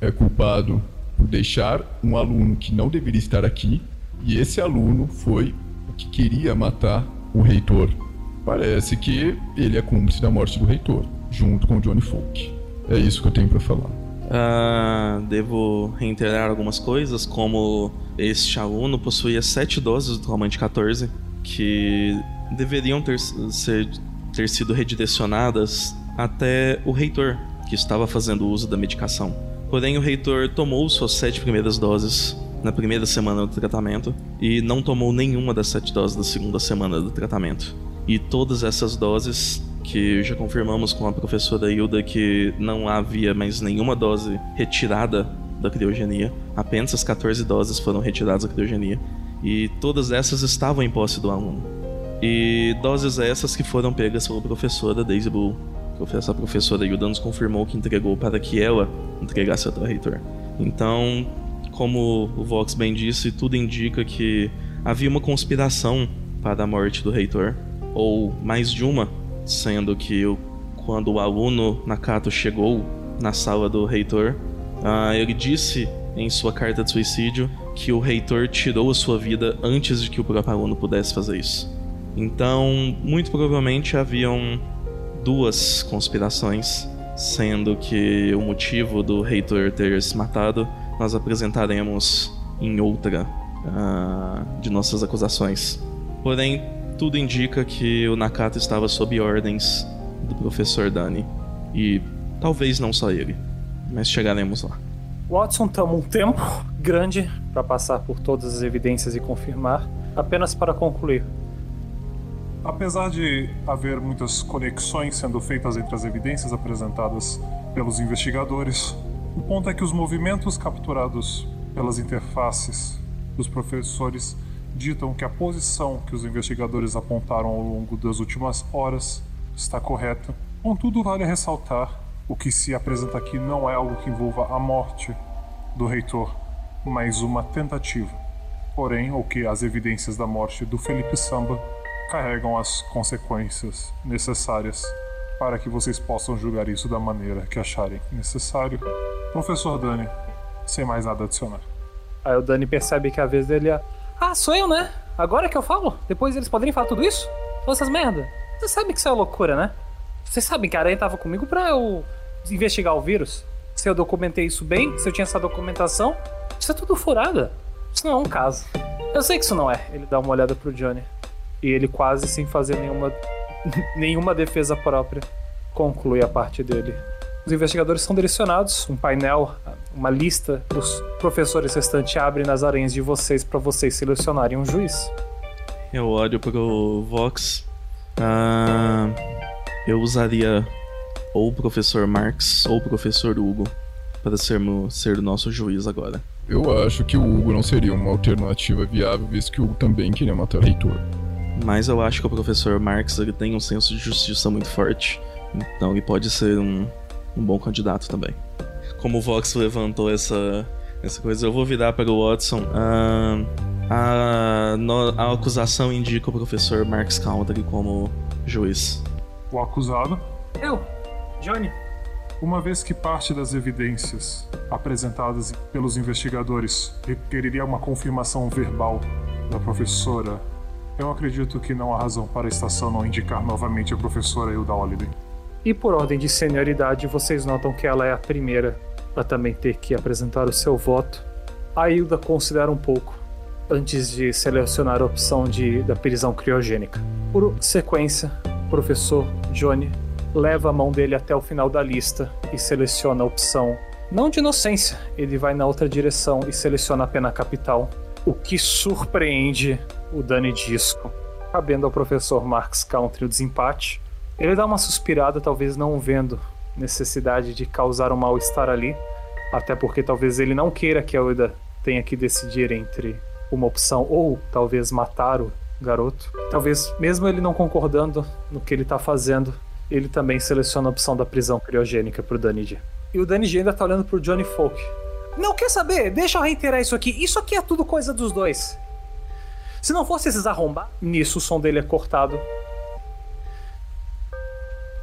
é culpado por deixar um aluno que não deveria estar aqui e esse aluno foi o que queria matar o reitor. Parece que ele é cúmplice da morte do reitor, junto com Johnny Folk. É isso que eu tenho para falar.
Uh, devo reiterar algumas coisas, como este aluno possuía sete doses do Calmante 14, que deveriam ter, ser, ter sido redirecionadas até o reitor, que estava fazendo uso da medicação. Porém, o reitor tomou suas sete primeiras doses na primeira semana do tratamento e não tomou nenhuma das sete doses da segunda semana do tratamento. E todas essas doses que já confirmamos com a professora Hilda que não havia mais nenhuma dose retirada da criogenia. Apenas as 14 doses foram retiradas da criogenia. E todas essas estavam em posse do aluno. E doses essas que foram pegas pela professora Daisy Bull. Essa professora Hilda nos confirmou que entregou para que ela entregasse ao reitor. Então, como o Vox bem disse, tudo indica que havia uma conspiração para a morte do reitor. Ou mais de uma, sendo que quando o aluno Nakato chegou na sala do reitor, uh, ele disse em sua carta de suicídio que o reitor tirou a sua vida antes de que o próprio aluno pudesse fazer isso. Então, muito provavelmente haviam duas conspirações, sendo que o motivo do reitor ter se matado nós apresentaremos em outra uh, de nossas acusações. Porém, tudo indica que o Nakato estava sob ordens do professor Dani. E talvez não só ele, mas chegaremos lá.
Watson toma um tempo grande para passar por todas as evidências e confirmar, apenas para concluir.
Apesar de haver muitas conexões sendo feitas entre as evidências apresentadas pelos investigadores, o ponto é que os movimentos capturados pelas interfaces dos professores ditam que a posição que os investigadores apontaram ao longo das últimas horas está correta. Contudo, vale ressaltar o que se apresenta aqui não é algo que envolva a morte do reitor, mas uma tentativa. Porém, o que as evidências da morte do Felipe Samba carregam as consequências necessárias para que vocês possam julgar isso da maneira que acharem necessário. Professor Dani, sem mais nada adicionar.
Aí o Dani percebe que a vez dele é ah, sou eu, né? Agora que eu falo? Depois eles poderiam falar tudo isso? Essas merda. Vocês sabem que isso é loucura, né? Vocês sabem que a aranha tava comigo pra eu investigar o vírus? Se eu documentei isso bem, se eu tinha essa documentação, isso é tudo furada. Isso não é um caso. Eu sei que isso não é. Ele dá uma olhada pro Johnny. E ele quase sem fazer nenhuma, nenhuma defesa própria conclui a parte dele. Os investigadores são direcionados, um painel, uma lista dos professores restantes abre nas aranhas de vocês para vocês selecionarem um juiz.
Eu olho pro Vox. Ah, eu usaria ou o professor Marx ou o professor Hugo para sermos, ser o nosso juiz agora.
Eu acho que o Hugo não seria uma alternativa viável, visto que o Hugo também queria matar o reitor.
Mas eu acho que o professor Marx ele tem um senso de justiça muito forte. Então ele pode ser um, um bom candidato também. Como o Vox levantou essa, essa coisa, eu vou virar para o Watson. Ah, a, no, a acusação indica o professor Marx Country como juiz.
O acusado,
Eu, Johnny.
uma vez que parte das evidências apresentadas pelos investigadores requeriria uma confirmação verbal da professora, eu acredito que não há razão para a estação não indicar novamente a professora Hilda Holliday.
E por ordem de senioridade, vocês notam que ela é a primeira a também ter que apresentar o seu voto. A Hilda considera um pouco antes de selecionar a opção de, da prisão criogênica. Por sequência, o professor Johnny leva a mão dele até o final da lista e seleciona a opção não de inocência, ele vai na outra direção e seleciona a pena capital, o que surpreende o Dani Disco, cabendo ao professor Marx Country o desempate. Ele dá uma suspirada, talvez não vendo necessidade de causar um mal-estar ali, até porque talvez ele não queira que a Ueda tenha que decidir entre uma opção ou talvez matar o garoto. Talvez, mesmo ele não concordando no que ele tá fazendo, ele também seleciona a opção da prisão criogênica pro Daniji. E o Daniji ainda tá olhando pro Johnny Folk. Não quer saber? Deixa eu reiterar isso aqui. Isso aqui é tudo coisa dos dois. Se não fosse esses arrombar, nisso o som dele é cortado.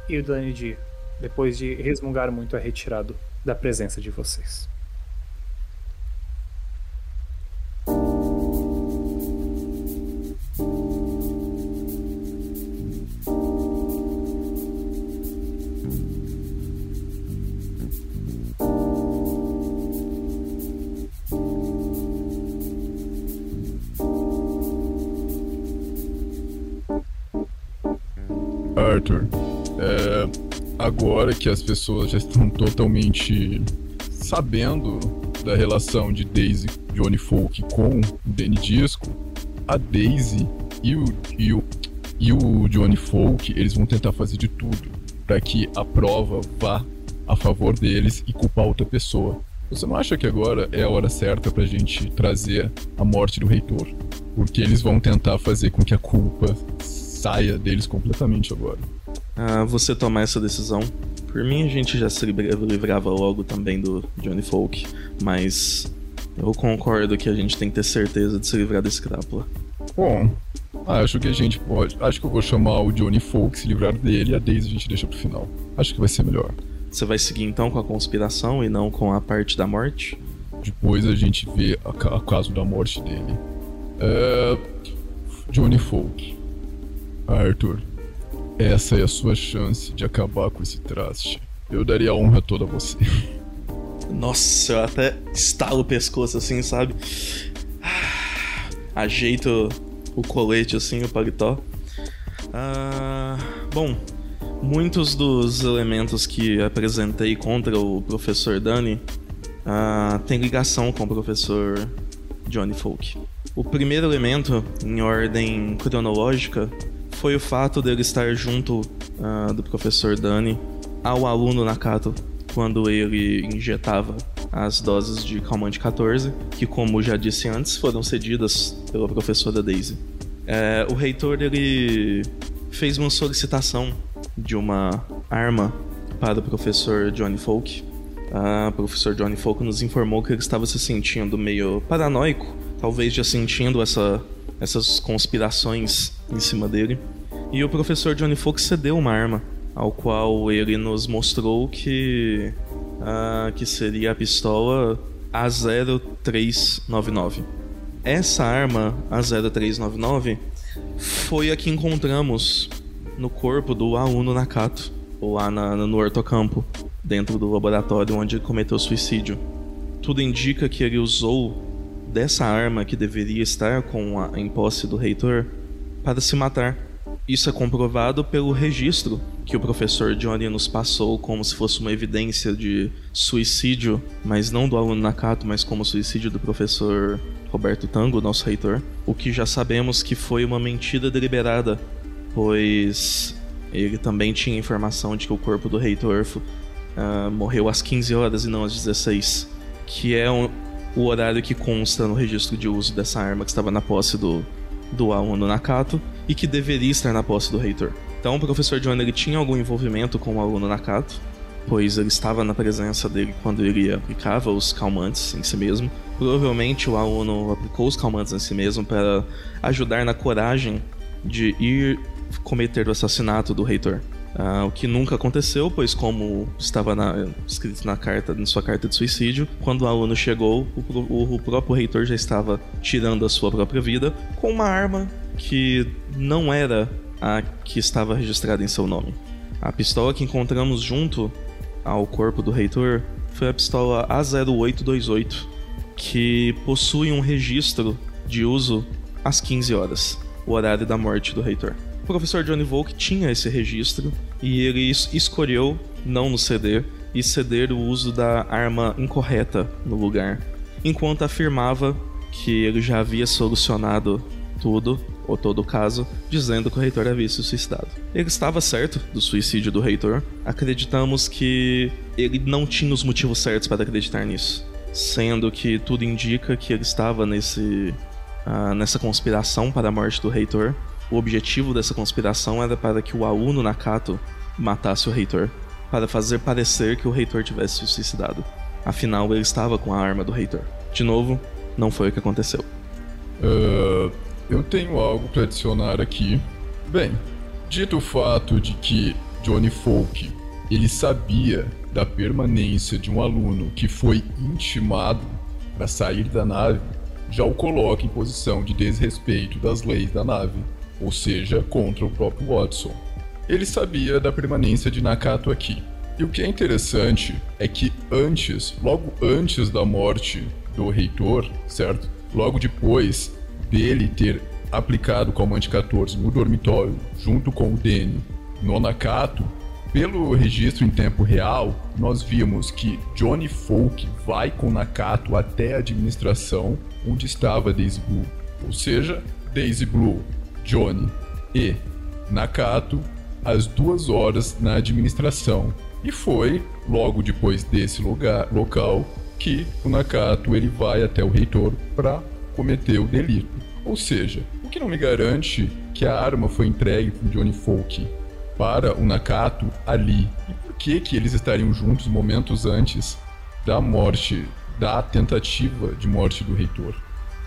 E o Daniji, depois de resmungar muito, é retirado da presença de vocês.
Agora que as pessoas já estão totalmente sabendo da relação de Daisy Johnny Folk com o Danny Disco, a Daisy e o, e o, e o Johnny Folk eles vão tentar fazer de tudo para que a prova vá a favor deles e culpar outra pessoa. Você não acha que agora é a hora certa pra gente trazer a morte do reitor? Porque eles vão tentar fazer com que a culpa saia deles completamente agora.
Ah, você tomar essa decisão. Por mim, a gente já se livra- livrava logo também do Johnny Folk, mas eu concordo que a gente tem que ter certeza de se livrar desse crápula.
Bom, acho que a gente pode. Acho que eu vou chamar o Johnny Folk, se livrar dele, e a Daisy a gente deixa pro final. Acho que vai ser melhor.
Você vai seguir então com a conspiração e não com a parte da morte?
Depois a gente vê a, o caso da morte dele. É... Johnny Folk. Arthur, essa é a sua chance de acabar com esse traste. Eu daria a honra toda a você.
Nossa, eu até estalo o pescoço assim, sabe? Ah, Ajeito o colete assim, o paletó. Ah, bom, muitos dos elementos que apresentei contra o professor Dani ah, têm ligação com o professor Johnny Folk. O primeiro elemento, em ordem cronológica, foi o fato dele estar junto ah, do professor Dani ao aluno Nakato quando ele injetava as doses de calmante 14, que, como já disse antes, foram cedidas pela professora Daisy. É, o reitor ele fez uma solicitação de uma arma para o professor Johnny Folk. O professor Johnny Folk nos informou que ele estava se sentindo meio paranoico, talvez já sentindo essa, essas conspirações em cima dele. E o professor Johnny Folk cedeu uma arma, ao qual ele nos mostrou que, ah, que seria a pistola A0399. Essa arma, A0399, foi a que encontramos no corpo do Auno Nakato, lá na, no ortocampo, dentro do laboratório onde cometeu suicídio. Tudo indica que ele usou dessa arma que deveria estar com a, em posse do reitor para se matar. Isso é comprovado pelo registro que o professor Johnny nos passou como se fosse uma evidência de suicídio, mas não do aluno Nakato, mas como suicídio do professor Roberto Tango, nosso reitor. O que já sabemos que foi uma mentira deliberada, pois ele também tinha informação de que o corpo do reitor uh, morreu às 15 horas e não às 16, que é um, o horário que consta no registro de uso dessa arma que estava na posse do, do aluno Nakato e que deveria estar na posse do reitor. Então o professor John ele tinha algum envolvimento com o aluno Nakato, pois ele estava na presença dele quando ele aplicava os calmantes em si mesmo. Provavelmente o aluno aplicou os calmantes em si mesmo para ajudar na coragem de ir cometer o assassinato do reitor. Uh, o que nunca aconteceu, pois como estava na, escrito na carta, na sua carta de suicídio, quando o aluno chegou, o, o, o, próprio reitor já estava tirando a sua própria vida com uma arma que não era a que estava registrada em seu nome. A pistola que encontramos junto ao corpo do reitor foi a pistola A0828, que possui um registro de uso às 15 horas, o horário da morte do reitor professor Johnny Volk tinha esse registro e ele escolheu não nos ceder e ceder o uso da arma incorreta no lugar, enquanto afirmava que ele já havia solucionado tudo, ou todo o caso, dizendo que o reitor havia se suicidado. Ele estava certo do suicídio do reitor, acreditamos que ele não tinha os motivos certos para acreditar nisso, sendo que tudo indica que ele estava nesse, uh, nessa conspiração para a morte do reitor o objetivo dessa conspiração era para que o Auno Nakato matasse o reitor, para fazer parecer que o reitor tivesse se suicidado. Afinal, ele estava com a arma do reitor. De novo, não foi o que aconteceu.
Uh, eu tenho algo para adicionar aqui. Bem, dito o fato de que Johnny Folk ele sabia da permanência de um aluno que foi intimado para sair da nave, já o coloca em posição de desrespeito das leis da nave ou seja, contra o próprio Watson. Ele sabia da permanência de Nakato aqui. E o que é interessante é que antes, logo antes da morte do reitor, certo? Logo depois dele ter aplicado o Calmante 14 no dormitório, junto com o Danny no Nakato, pelo registro em tempo real, nós vimos que Johnny Folk vai com Nakato até a administração onde estava Daisy Blue. Ou seja, Daisy Blue Johnny e Nakato às duas horas na administração. E foi logo depois desse lugar, local que o Nakato ele vai até o reitor para cometer o delito. Ou seja, o que não me garante que a arma foi entregue por Johnny Folk para o Nakato ali. E por que que eles estariam juntos momentos antes da morte, da tentativa de morte do reitor?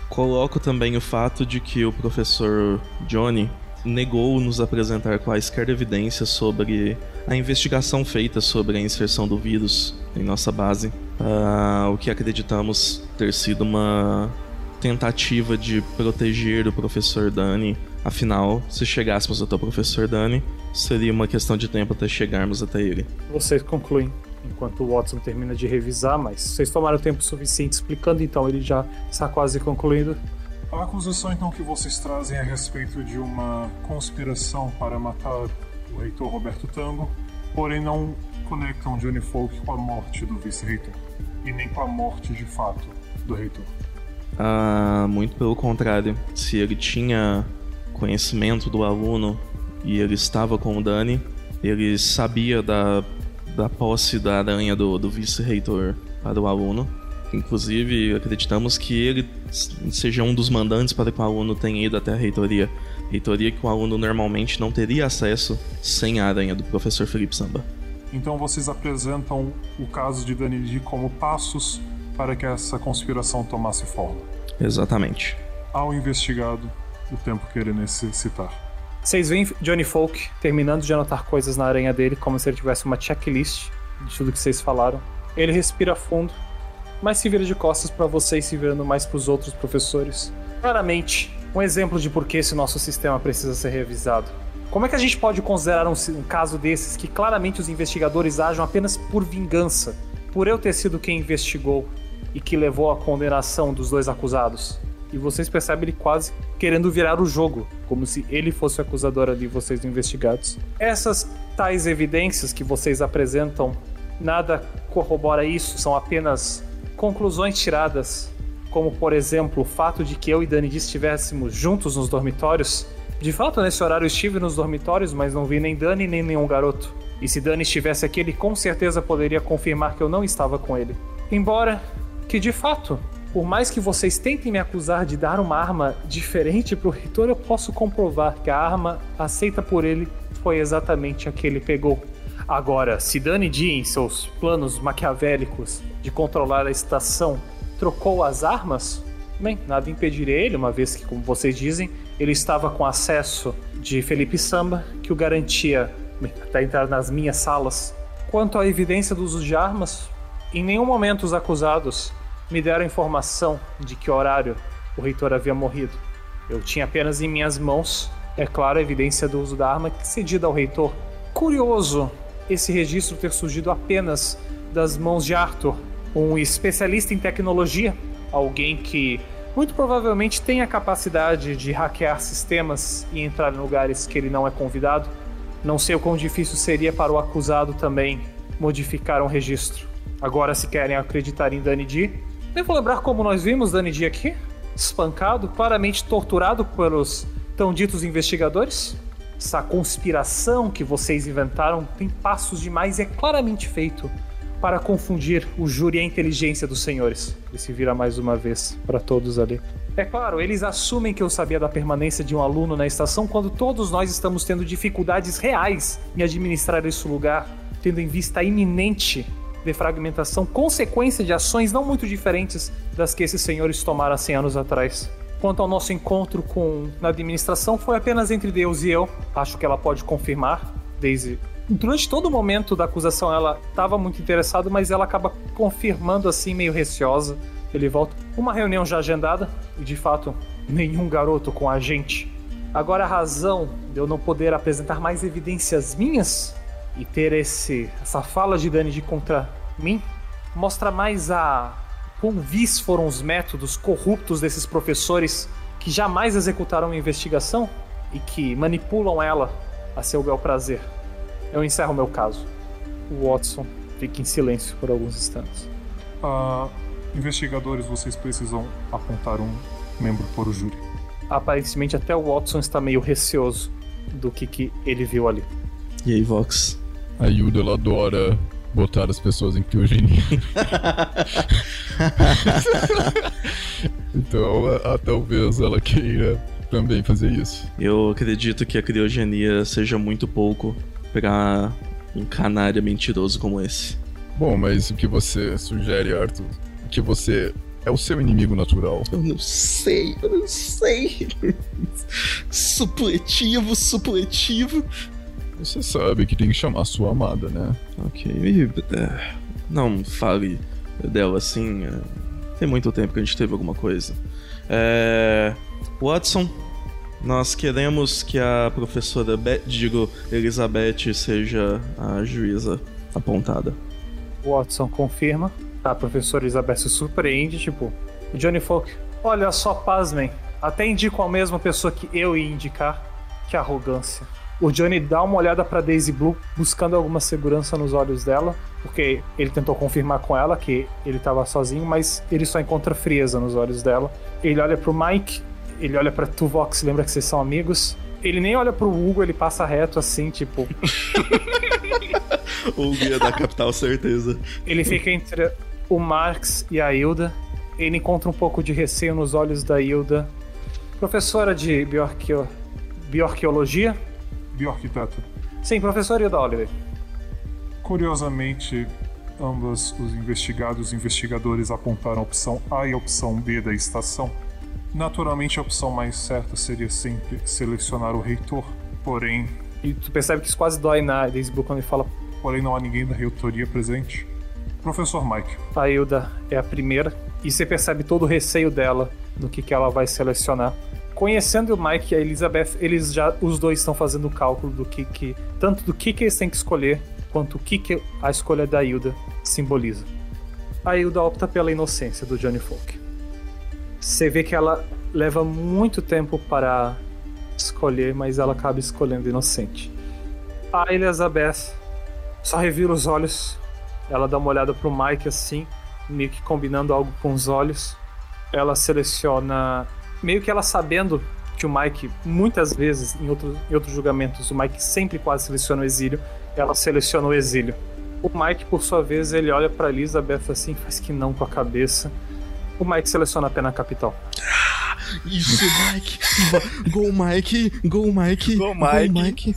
Coloco também o fato de que o professor Johnny negou nos apresentar quaisquer evidências sobre a investigação feita sobre a inserção do vírus em nossa base, uh, o que acreditamos ter sido uma tentativa de proteger o professor Dani. Afinal, se chegássemos até o professor Dani, seria uma questão de tempo até chegarmos até ele.
Vocês concluem enquanto o Watson termina de revisar, mas vocês tomaram tempo suficiente explicando, então ele já está quase concluindo.
A acusação então que vocês trazem é a respeito de uma conspiração para matar o reitor Roberto Tango, porém não conectam Johnny Folk com a morte do vice-reitor e nem com a morte de fato do reitor.
Ah, muito pelo contrário. Se ele tinha conhecimento do aluno e ele estava com o Dani, ele sabia da da posse da aranha do, do vice-reitor para o aluno. Inclusive, acreditamos que ele seja um dos mandantes para que o aluno tenha ido até a reitoria. Reitoria que o aluno normalmente não teria acesso sem a aranha do professor Felipe Samba.
Então vocês apresentam o caso de Danili como passos para que essa conspiração tomasse forma.
Exatamente.
Ao investigado o tempo que ele necessitar.
Vocês veem Johnny Folk terminando de anotar coisas na aranha dele, como se ele tivesse uma checklist de tudo que vocês falaram. Ele respira fundo, mas se vira de costas para vocês, se virando mais para os outros professores. Claramente, um exemplo de por que esse nosso sistema precisa ser revisado. Como é que a gente pode considerar um, um caso desses que claramente os investigadores ajam apenas por vingança, por eu ter sido quem investigou e que levou à condenação dos dois acusados? E vocês percebem ele quase querendo virar o jogo, como se ele fosse o acusador ali, vocês investigados. Essas tais evidências que vocês apresentam, nada corrobora isso, são apenas conclusões tiradas, como por exemplo o fato de que eu e Dani estivéssemos juntos nos dormitórios. De fato, nesse horário eu estive nos dormitórios, mas não vi nem Dani nem nenhum garoto. E se Dani estivesse aqui, ele com certeza poderia confirmar que eu não estava com ele. Embora que de fato por mais que vocês tentem me acusar de dar uma arma diferente pro reitor, eu posso comprovar que a arma aceita por ele foi exatamente a que ele pegou. Agora, se Dani D, em seus planos maquiavélicos de controlar a estação, trocou as armas, bem, nada impediria ele, uma vez que, como vocês dizem, ele estava com acesso de Felipe Samba, que o garantia até entrar nas minhas salas. Quanto à evidência do uso de armas, em nenhum momento os acusados me deram informação de que horário o reitor havia morrido. Eu tinha apenas em minhas mãos, é claro, a evidência do uso da arma cedida ao reitor. Curioso esse registro ter surgido apenas das mãos de Arthur, um especialista em tecnologia, alguém que muito provavelmente tem a capacidade de hackear sistemas e entrar em lugares que ele não é convidado. Não sei o quão difícil seria para o acusado também modificar um registro. Agora, se querem acreditar em Danny D, Devo lembrar como nós vimos Danny D aqui? Espancado, claramente torturado pelos tão ditos investigadores? Essa conspiração que vocês inventaram tem passos demais e é claramente feito para confundir o júri e a inteligência dos senhores. E se vira mais uma vez para todos ali. É claro, eles assumem que eu sabia da permanência de um aluno na estação quando todos nós estamos tendo dificuldades reais em administrar esse lugar, tendo em vista a iminente defragmentação, consequência de ações não muito diferentes das que esses senhores tomaram há 100 anos atrás. Quanto ao nosso encontro com na administração, foi apenas entre Deus e eu. Acho que ela pode confirmar. Daisy durante todo o momento da acusação ela estava muito interessada, mas ela acaba confirmando assim, meio receosa. Ele volta. Uma reunião já agendada, e de fato, nenhum garoto com a gente. Agora a razão de eu não poder apresentar mais evidências minhas e ter esse essa fala de Dani de contra mim mostra mais a quão vis foram os métodos corruptos desses professores que jamais executaram uma investigação e que manipulam ela a seu bel prazer. Eu encerro meu caso. O Watson fica em silêncio por alguns instantes.
Ah, investigadores, vocês precisam apontar um membro para o júri.
Aparentemente até o Watson está meio receoso do que, que ele viu ali.
E aí, Vox?
A Yuda, ela adora botar as pessoas em criogenia. então, a, a, talvez ela queira também fazer isso.
Eu acredito que a criogenia seja muito pouco para um canária mentiroso como esse.
Bom, mas o que você sugere, Arthur? Que você é o seu inimigo natural.
Eu não sei, eu não sei. supletivo, supletivo.
Você sabe que tem que chamar sua amada, né?
Ok. É, não fale dela assim. É, tem muito tempo que a gente teve alguma coisa. É... Watson, nós queremos que a professora, Be digo, Elizabeth, seja a juíza apontada.
Watson confirma. A professora Elizabeth se surpreende, tipo, Johnny Folk, olha só, pasmem. Até indico a mesma pessoa que eu ia indicar. Que arrogância. O Johnny dá uma olhada para Daisy Blue, buscando alguma segurança nos olhos dela, porque ele tentou confirmar com ela que ele estava sozinho, mas ele só encontra frieza nos olhos dela. Ele olha pro Mike, ele olha para Tuvox, lembra que vocês são amigos. Ele nem olha pro Hugo, ele passa reto assim, tipo.
o guia da capital, certeza.
Ele fica entre o Marx e a Hilda. Ele encontra um pouco de receio nos olhos da Hilda. Professora de bioarqueo... bioarqueologia,
bioarquiteto.
Sim, professor Hilda Oliver.
Curiosamente, ambas os investigados e investigadores apontaram a opção A e a opção B da estação. Naturalmente, a opção mais certa seria sempre selecionar o reitor, porém.
E tu percebe que isso quase dói na Daisybrook quando ele fala.
Porém, não há ninguém da reitoria presente. Professor Mike.
A Hilda é a primeira, e você percebe todo o receio dela no que, que ela vai selecionar conhecendo o Mike e a Elizabeth, eles já os dois estão fazendo o cálculo do que, que tanto do que, que eles têm que escolher quanto o que, que a escolha da Hilda simboliza. A Hilda opta pela inocência do Johnny Folk. Você vê que ela leva muito tempo para escolher, mas ela acaba escolhendo inocente. A Elizabeth só revira os olhos, ela dá uma olhada pro Mike assim, meio que combinando algo com os olhos. Ela seleciona, meio que ela sabendo que o Mike, muitas vezes, em, outro, em outros julgamentos, o Mike sempre quase seleciona o exílio, ela seleciona o exílio. O Mike, por sua vez, ele olha para Elizabeth assim, faz que não com a cabeça. O Mike seleciona a pena capital.
Isso, Mike! Gol, Mike! Gol, Mike!
Gol, Mike.
Mike!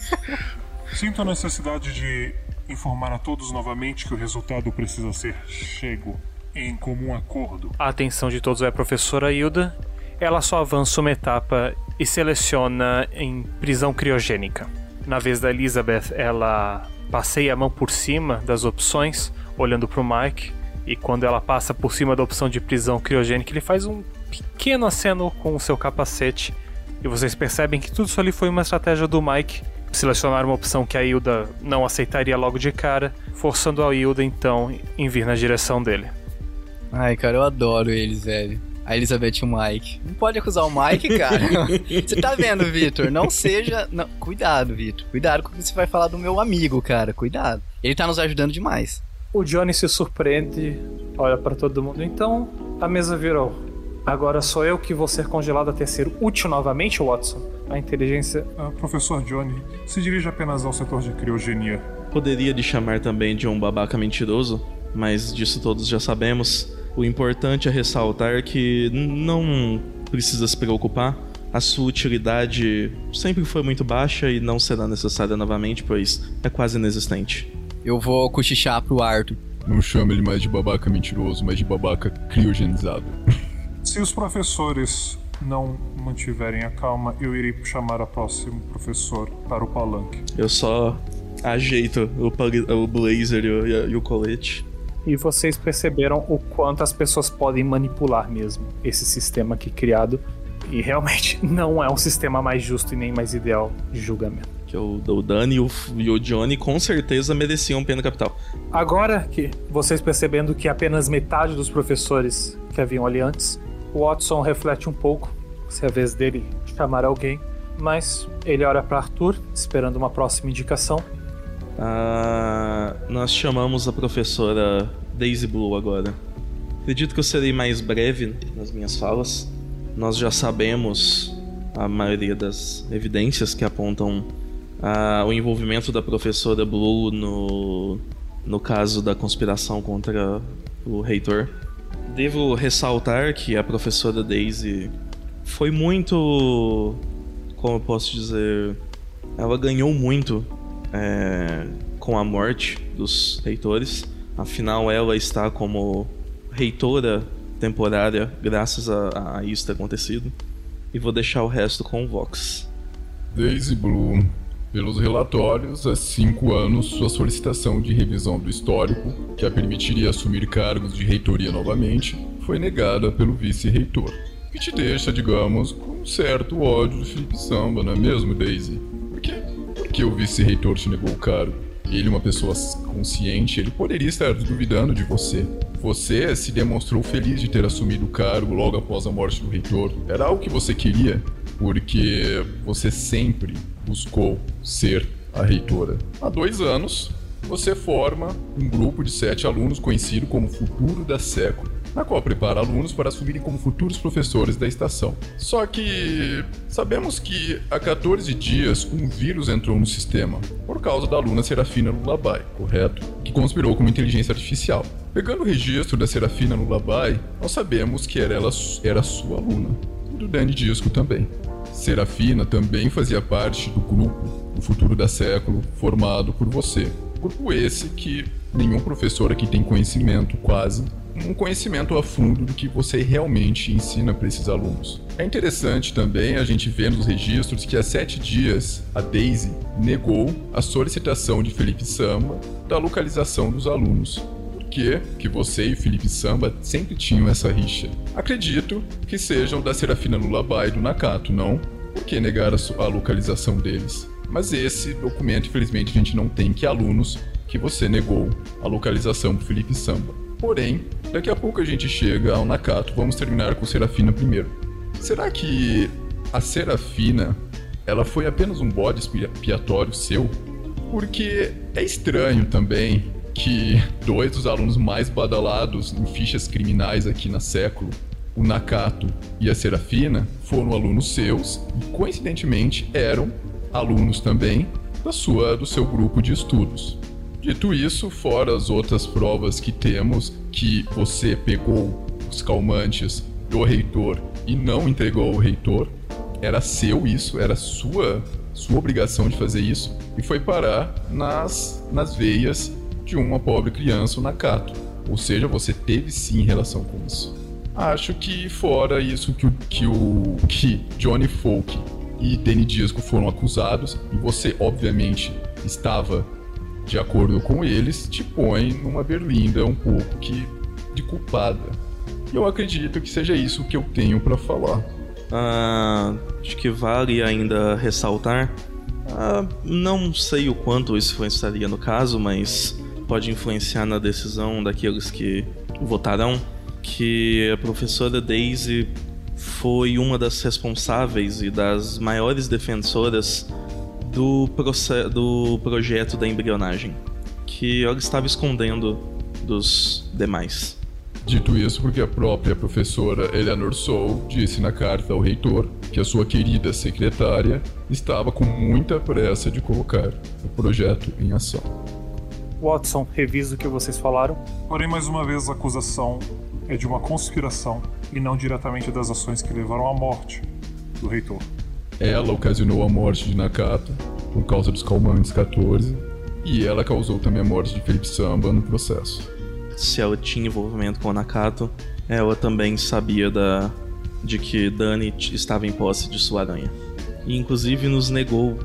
Sinto a necessidade de informar a todos novamente que o resultado precisa ser chego em comum acordo.
A atenção de todos é a professora Hilda. Ela só avança uma etapa e seleciona em prisão criogênica. Na vez da Elizabeth, ela passeia a mão por cima das opções, olhando para o Mike. E quando ela passa por cima da opção de prisão criogênica, ele faz um pequeno aceno com o seu capacete. E vocês percebem que tudo isso ali foi uma estratégia do Mike selecionar uma opção que a Hilda não aceitaria logo de cara, forçando a Hilda então em vir na direção dele.
Ai, cara, eu adoro eles, velho. A Elizabeth e o Mike. Não pode acusar o Mike, cara. você tá vendo, Vitor? Não seja. Não... Cuidado, Vitor. Cuidado com o que você vai falar do meu amigo, cara. Cuidado. Ele tá nos ajudando demais.
O Johnny se surpreende, olha para todo mundo. Então, a mesa virou. Agora sou eu que vou ser congelado até ser útil novamente, Watson. A inteligência.
Ah, professor Johnny, se dirige apenas ao setor de criogenia.
Poderia lhe chamar também de um babaca mentiroso, mas disso todos já sabemos. O importante é ressaltar que não precisa se preocupar. A sua utilidade sempre foi muito baixa e não será necessária novamente, pois é quase inexistente.
Eu vou cochichar pro Arthur.
Não chama ele mais de babaca mentiroso, mas de babaca criogenizado.
Se os professores não mantiverem a calma, eu irei chamar a próximo professor para o palanque.
Eu só ajeito o, o blazer e o, e o colete.
E vocês perceberam o quanto as pessoas podem manipular mesmo esse sistema aqui criado. E realmente não é um sistema mais justo e nem mais ideal de julgamento.
Que o, o Dani e o, e o Johnny com certeza mereciam pena capital.
Agora que vocês percebendo que apenas metade dos professores que haviam ali antes, o Watson reflete um pouco se é a vez dele chamar alguém, mas ele olha para Arthur, esperando uma próxima indicação.
Ah, nós chamamos a professora Daisy Blue agora. Acredito que eu serei mais breve nas minhas falas. Nós já sabemos a maioria das evidências que apontam ah, o envolvimento da professora Blue no, no caso da conspiração contra o reitor. Devo ressaltar que a professora Daisy foi muito. Como eu posso dizer? Ela ganhou muito é, com a morte dos reitores. Afinal, ela está como reitora temporária graças a, a isso ter acontecido. E vou deixar o resto com o Vox.
Daisy Blue, pelos relatórios, há cinco anos sua solicitação de revisão do histórico, que a permitiria assumir cargos de reitoria novamente, foi negada pelo vice-reitor. Que te deixa, digamos, com um certo ódio do Felipe Samba, não é mesmo, Daisy? Por quê? Por que o vice-reitor te negou o cargo? Ele, uma pessoa consciente, ele poderia estar duvidando de você. Você se demonstrou feliz de ter assumido o cargo logo após a morte do reitor. Era algo que você queria, porque você sempre buscou ser a reitora. Há dois anos, você forma um grupo de sete alunos conhecido como Futuro da Século, na qual prepara alunos para assumirem como futuros professores da estação. Só que sabemos que há 14 dias um vírus entrou no sistema, por causa da aluna Serafina Lullaby, correto? Que conspirou com uma inteligência artificial. Pegando o registro da Serafina Lullaby, nós sabemos que era ela era sua aluna, e do Danny Disco também. Serafina também fazia parte do grupo do Futuro da Século formado por você. Grupo esse que nenhum professor aqui tem conhecimento, quase, um conhecimento a fundo do que você realmente ensina para esses alunos. É interessante também a gente ver nos registros que há sete dias a Daisy negou a solicitação de Felipe Samba da localização dos alunos. Por que, que você e Felipe Samba sempre tinham essa rixa? Acredito que sejam da Serafina Lullaby e do Nakato, não? Por que negar a, a localização deles? Mas esse documento, infelizmente, a gente não tem que alunos que você negou a localização pro Felipe Samba. Porém, daqui a pouco a gente chega ao Nakato, vamos terminar com Serafina primeiro. será que a Serafina ela foi apenas um bode expiatório seu? Porque é estranho também que dois dos alunos mais badalados em fichas criminais aqui na século, o Nakato e a Serafina, foram alunos seus e coincidentemente eram alunos também da sua do seu grupo de estudos. Dito isso, fora as outras provas que temos que você pegou os calmantes do reitor e não entregou ao reitor, era seu isso, era sua sua obrigação de fazer isso e foi parar nas nas veias de uma pobre criança, o Nakato. Ou seja, você teve sim relação com isso. Acho que fora isso que o que, o, que Johnny Folk e Danny Disco foram acusados, e você obviamente estava de acordo com eles, te põe numa berlinda um pouco que de culpada. E eu acredito que seja isso que eu tenho para falar.
Ah, acho que vale ainda ressaltar. Ah, não sei o quanto isso influenciaria no caso, mas pode influenciar na decisão daqueles que votarão, que a professora Daisy foi uma das responsáveis e das maiores defensoras do, do projeto da embrionagem, que ela estava escondendo dos demais.
Dito isso, porque a própria professora Eleanor Soul disse na carta ao reitor que a sua querida secretária estava com muita pressa de colocar o projeto em ação.
Watson, reviso o que vocês falaram.
Porém, mais uma vez, a acusação é de uma conspiração e não diretamente das ações que levaram à morte do reitor.
Ela ocasionou a morte de Nakata por causa dos calmantes 14 e ela causou também a morte de Felipe Samba no processo.
Se ela tinha envolvimento com o Nakato, ela também sabia da de que Dani estava em posse de sua aranha. E inclusive nos negou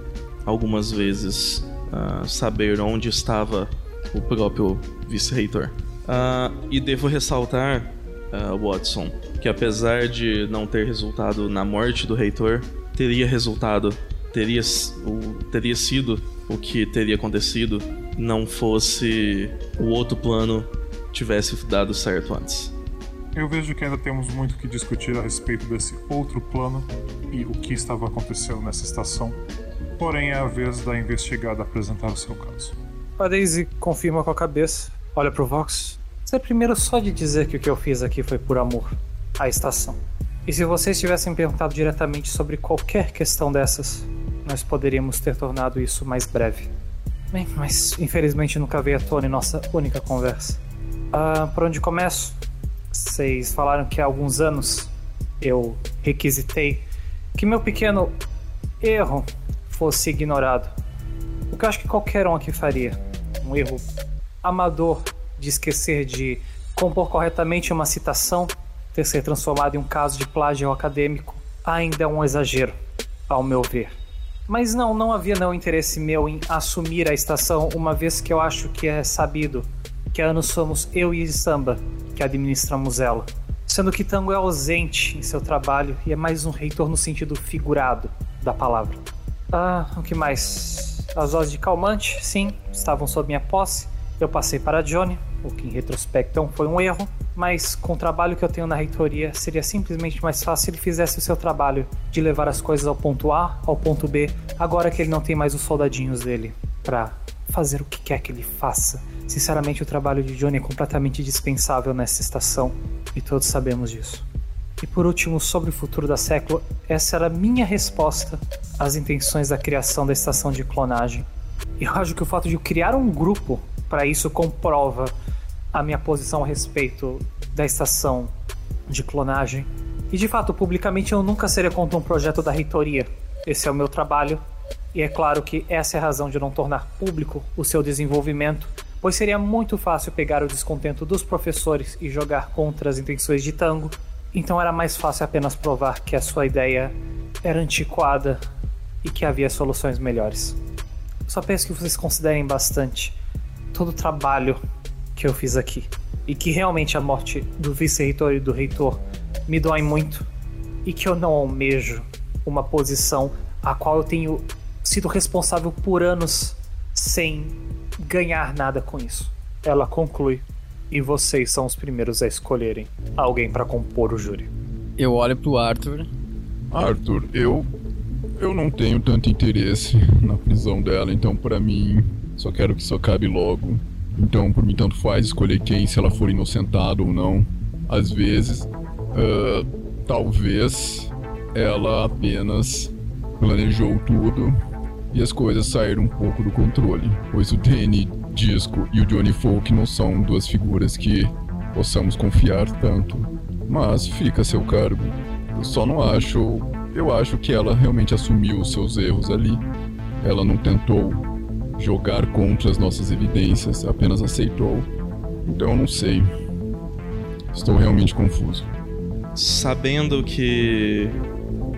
algumas vezes uh, saber onde estava o próprio vice-reitor. Uh, e devo ressaltar, uh, Watson, que apesar de não ter resultado na morte do reitor, teria resultado, teria, o, teria sido o que teria acontecido não fosse o outro plano tivesse dado certo antes.
Eu vejo que ainda temos muito que discutir a respeito desse outro plano e o que estava acontecendo nessa estação. Porém, é a vez da investigada apresentar o seu caso.
A Daisy confirma com a cabeça, olha pro Vox. Você é primeiro só de dizer que o que eu fiz aqui foi por amor à estação. E se vocês tivessem perguntado diretamente sobre qualquer questão dessas, nós poderíamos ter tornado isso mais breve. Bem, mas infelizmente nunca veio à tona em nossa única conversa. Ah, por onde começo? Vocês falaram que há alguns anos eu requisitei que meu pequeno erro fosse ignorado. O que eu acho que qualquer um aqui faria. Um erro amador de esquecer de compor corretamente uma citação, ter ser transformado em um caso de plágio acadêmico, ainda é um exagero, ao meu ver. Mas não, não havia não interesse meu em assumir a estação, uma vez que eu acho que é sabido que há anos somos eu e Samba que administramos ela. Sendo que Tango é ausente em seu trabalho e é mais um reitor no sentido figurado da palavra. Ah, o que mais? As doses de calmante, sim, estavam sob minha posse. Eu passei para Johnny, o que em retrospecto foi um erro, mas com o trabalho que eu tenho na reitoria, seria simplesmente mais fácil se ele fizesse o seu trabalho de levar as coisas ao ponto A, ao ponto B, agora que ele não tem mais os soldadinhos dele para fazer o que quer que ele faça. Sinceramente, o trabalho de Johnny é completamente dispensável nessa estação e todos sabemos disso. E por último, sobre o futuro da século, essa era a minha resposta às intenções da criação da estação de clonagem. E eu acho que o fato de eu criar um grupo para isso comprova a minha posição a respeito da estação de clonagem. E de fato, publicamente eu nunca seria contra um projeto da reitoria. Esse é o meu trabalho, e é claro que essa é a razão de não tornar público o seu desenvolvimento, pois seria muito fácil pegar o descontento dos professores e jogar contra as intenções de Tango então era mais fácil apenas provar que a sua ideia era antiquada e que havia soluções melhores. Só peço que vocês considerem bastante todo o trabalho que eu fiz aqui e que realmente a morte do vice-reitor e do reitor me dói muito e que eu não almejo uma posição a qual eu tenho sido responsável por anos sem ganhar nada com isso. Ela conclui e vocês são os primeiros a escolherem alguém para compor o júri.
Eu olho pro Arthur
Arthur, eu. Eu não tenho tanto interesse na prisão dela, então para mim só quero que isso acabe logo. Então, por mim, tanto faz escolher quem, se ela for inocentada ou não. Às vezes, uh, talvez ela apenas planejou tudo e as coisas saíram um pouco do controle, pois o Danny Disco e o Johnny Folk não são duas figuras que possamos confiar tanto. Mas fica a seu cargo. Eu só não acho. Eu acho que ela realmente assumiu os seus erros ali. Ela não tentou jogar contra as nossas evidências, apenas aceitou. Então eu não sei. Estou realmente confuso.
Sabendo que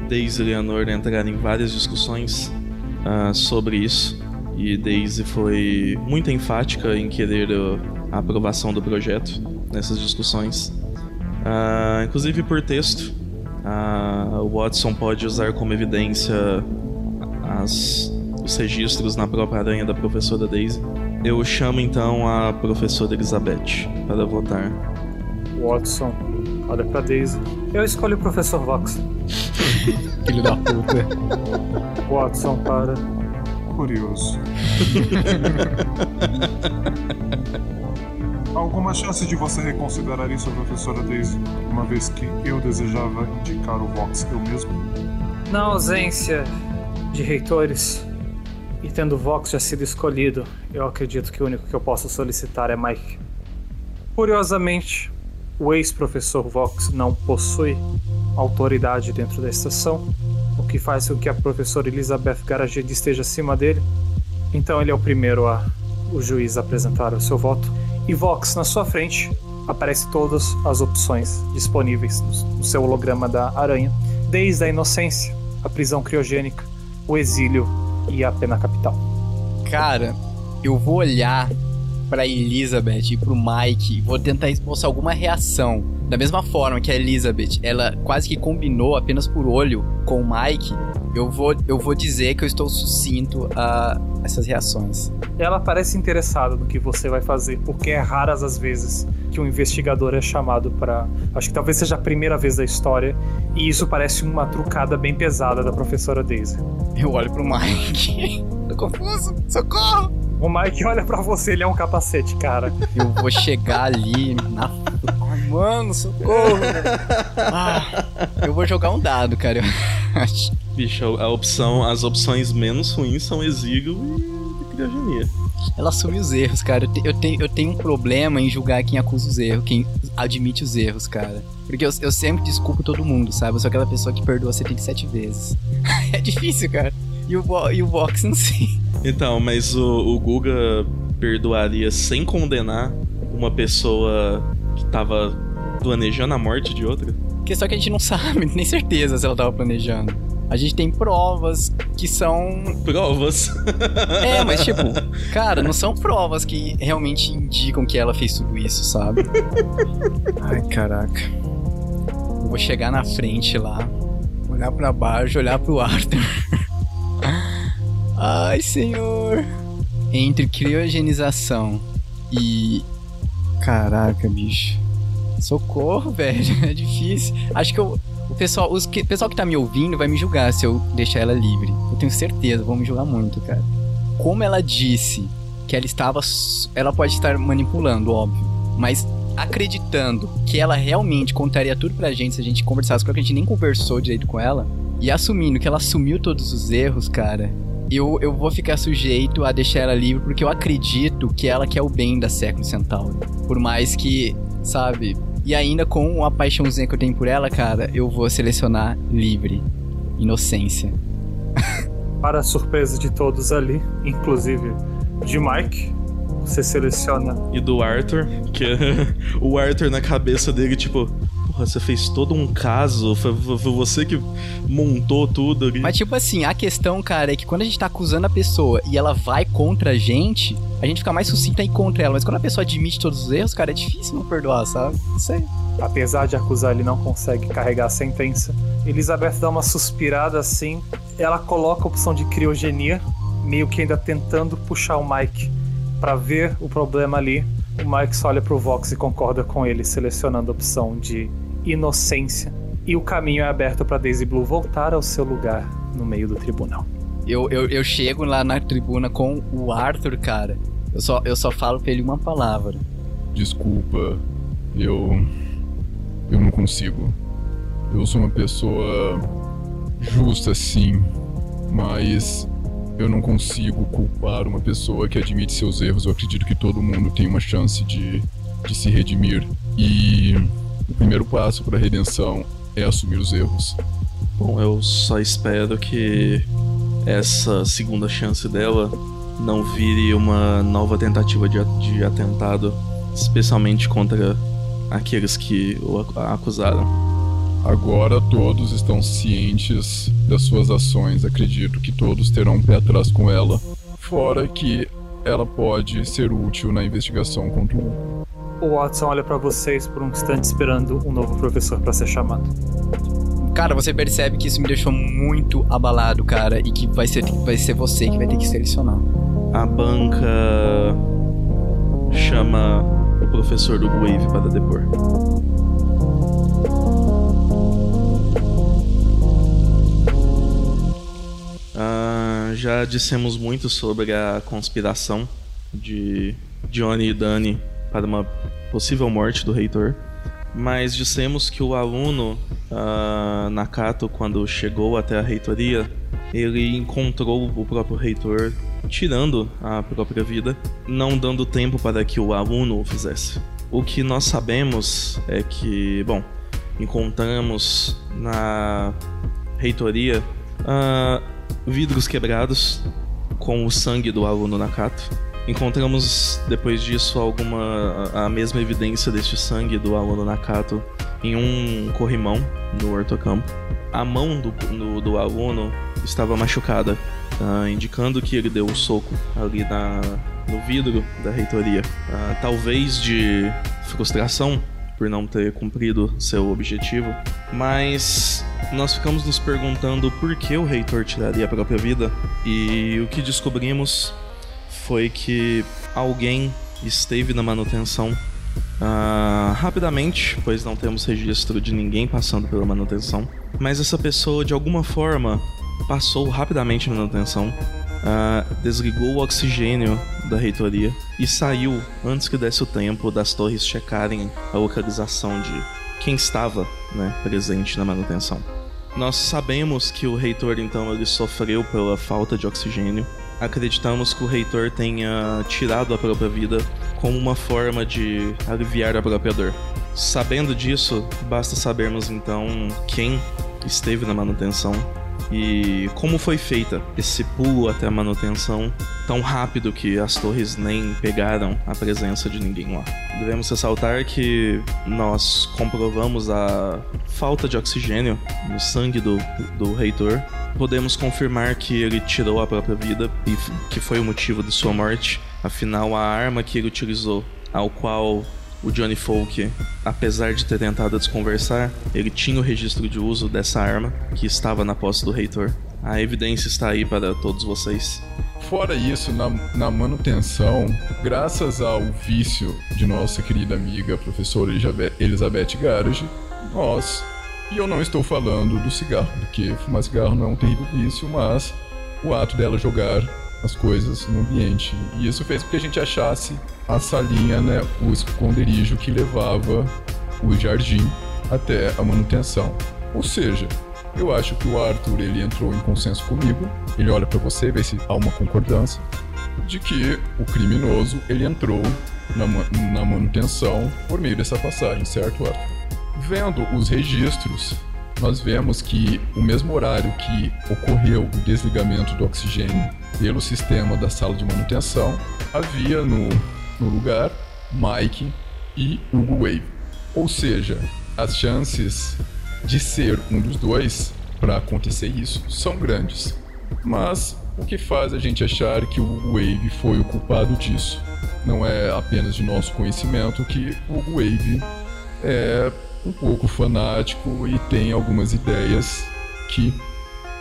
Daisy e Leonor entraram em várias discussões uh, sobre isso, e Daisy foi muito enfática em querer uh, a aprovação do projeto nessas discussões, uh, inclusive por texto. o Watson pode usar como evidência as, os registros na própria aranha da professora Daisy. Eu chamo então a professora Elizabeth para votar.
Watson, olha pra Daisy. Eu escolho o professor Vox.
Filho da puta.
Watson, para.
Curioso. Alguma chance de você reconsiderar isso, professora Daisy, uma vez que eu desejava indicar o Vox eu mesmo?
Na ausência de reitores tendo Vox já sido escolhido, eu acredito que o único que eu posso solicitar é Mike. Curiosamente, o ex-professor Vox não possui autoridade dentro da estação, o que faz com que a professora Elizabeth Garaged esteja acima dele. Então ele é o primeiro a o juiz apresentar o seu voto. E Vox, na sua frente, aparece todas as opções disponíveis no seu holograma da aranha, desde a inocência, a prisão criogênica, o exílio e a pena capital.
Cara, eu vou olhar pra Elizabeth e pro Mike, vou tentar esboçar alguma reação. Da mesma forma que a Elizabeth, ela quase que combinou apenas por olho com o Mike, eu vou, eu vou dizer que eu estou sucinto a essas reações.
Ela parece interessada no que você vai fazer, porque é raras as vezes que um investigador é chamado para. Acho que talvez seja a primeira vez da história, e isso parece uma trucada bem pesada da professora Daisy.
Eu olho pro Mike. Tô confuso, socorro!
O Mike olha para você, ele é um capacete, cara.
Eu vou chegar ali na. Mano, socorro! Ah, eu vou jogar um dado, cara.
Bicho, a opção, as opções menos ruins são exílio e criogenia.
Ela assume os erros, cara. Eu, te, eu, tenho, eu tenho um problema em julgar quem acusa os erros, quem admite os erros, cara. Porque eu, eu sempre desculpo todo mundo, sabe? Eu sou aquela pessoa que perdoa 77 vezes. é difícil, cara. E o, e o Vox não sei.
Então, mas o, o Guga perdoaria sem condenar uma pessoa tava planejando a morte de outra?
Que só que a gente não sabe, nem certeza se ela tava planejando. A gente tem provas que são.
Provas?
É, mas tipo, cara, não são provas que realmente indicam que ela fez tudo isso, sabe? Ai, caraca. Eu vou chegar na frente lá, olhar para baixo, olhar pro Arthur. Ai, senhor. Entre criogenização e. Caraca, bicho. Socorro, velho. É difícil. Acho que eu. O pessoal, os que, pessoal que tá me ouvindo vai me julgar se eu deixar ela livre. Eu tenho certeza, vão me julgar muito, cara. Como ela disse que ela estava. Ela pode estar manipulando, óbvio. Mas acreditando que ela realmente contaria tudo pra gente se a gente conversasse com ela, que a gente nem conversou direito com ela. E assumindo que ela assumiu todos os erros, cara, eu, eu vou ficar sujeito a deixar ela livre porque eu acredito que ela quer o bem da Século Centauro. Por mais que, sabe? E ainda com a paixãozinha que eu tenho por ela, cara, eu vou selecionar livre. Inocência.
Para a surpresa de todos ali, inclusive de Mike, você seleciona.
E do Arthur, que o Arthur na cabeça dele, tipo, porra, você fez todo um caso, foi, foi, você que montou tudo ali.
Mas tipo assim, a questão, cara, é que quando a gente tá acusando a pessoa e ela vai contra a gente, a gente fica mais sucinta e contra ela. Mas quando a pessoa admite todos os erros, cara, é difícil não perdoar, sabe? Não sei.
Apesar de acusar, ele não consegue carregar a sentença. Elizabeth dá uma suspirada assim. Ela coloca a opção de criogenia, meio que ainda tentando puxar o Mike para ver o problema ali. O Mike só olha pro Vox e concorda com ele, selecionando a opção de inocência e o caminho é aberto para Daisy Blue voltar ao seu lugar no meio do tribunal.
Eu, eu, eu chego lá na tribuna com o Arthur, cara. Eu só, eu só falo pra ele uma palavra.
Desculpa, eu. Eu não consigo. Eu sou uma pessoa justa, sim, mas eu não consigo culpar uma pessoa que admite seus erros. Eu acredito que todo mundo tem uma chance de, de se redimir. E o primeiro passo para a redenção é assumir os erros.
Bom, eu só espero que essa segunda chance dela não vire uma nova tentativa de, de atentado, especialmente contra aqueles que o acusaram.
Agora todos estão cientes das suas ações. Acredito que todos terão um pé atrás com ela. Fora que ela pode ser útil na investigação contra o.
O Watson olha para vocês por um instante esperando um novo professor para ser chamado.
Cara, você percebe que isso me deixou muito abalado, cara, e que vai ser, vai ser você que vai ter que selecionar.
A banca chama o professor do Wave para depor. Ah, já dissemos muito sobre a conspiração de Johnny e Dani para uma possível morte do reitor. Mas dissemos que o aluno uh, Nakato, quando chegou até a reitoria, ele encontrou o próprio reitor tirando a própria vida, não dando tempo para que o aluno o fizesse. O que nós sabemos é que, bom, encontramos na reitoria uh, vidros quebrados com o sangue do aluno Nakato Encontramos depois disso alguma a mesma evidência deste sangue do aluno Nakato em um corrimão no hortocampo. A mão do, do, do estava machucada, uh, indicando que ele deu um soco ali na, no vidro da reitoria. Uh, talvez de frustração por não ter cumprido seu objetivo, mas nós ficamos nos perguntando por que o reitor tiraria a própria vida e o que descobrimos foi que alguém esteve na manutenção uh, rapidamente, pois não temos registro de ninguém passando pela manutenção. Mas essa pessoa, de alguma forma, passou rapidamente na manutenção, uh, desligou o oxigênio da reitoria e saiu antes que desse o tempo das torres checarem a localização de quem estava né, presente na manutenção. Nós sabemos que o reitor então ele sofreu pela falta de oxigênio acreditamos que o reitor tenha tirado a própria vida como uma forma de aliviar a própria dor. Sabendo disso, basta sabermos então quem esteve na manutenção e como foi feita esse pulo até a manutenção tão rápido que as torres nem pegaram a presença de ninguém lá. Devemos ressaltar que nós comprovamos a falta de oxigênio no sangue do, do reitor. Podemos confirmar que ele tirou a própria vida e que foi o motivo de sua morte. Afinal, a arma que ele utilizou, ao qual o Johnny Folk, apesar de ter tentado desconversar, ele tinha o registro de uso dessa arma que estava na posse do reitor. A evidência está aí para todos vocês.
Fora isso, na, na manutenção, graças ao vício de nossa querida amiga professora Elizabeth Garage, nós, e eu não estou falando do cigarro, porque fumar cigarro não é um terrível vício, mas o ato dela jogar as coisas no ambiente. E isso fez com que a gente achasse a salinha, né, o esconderijo que levava o jardim até a manutenção. Ou seja, eu acho que o Arthur ele entrou em consenso comigo. Ele olha para você, vê se há uma concordância de que o criminoso ele entrou na, na manutenção por meio dessa passagem, certo, Arthur? Vendo os registros, nós vemos que o mesmo horário que ocorreu o desligamento do oxigênio pelo sistema da sala de manutenção, havia no, no lugar Mike e Hugo Wave. Ou seja, as chances de ser um dos dois para acontecer isso são grandes. Mas o que faz a gente achar que o Hugo Wave foi o culpado disso? Não é apenas de nosso conhecimento que o Hugo Wave é um pouco fanático e tem algumas ideias que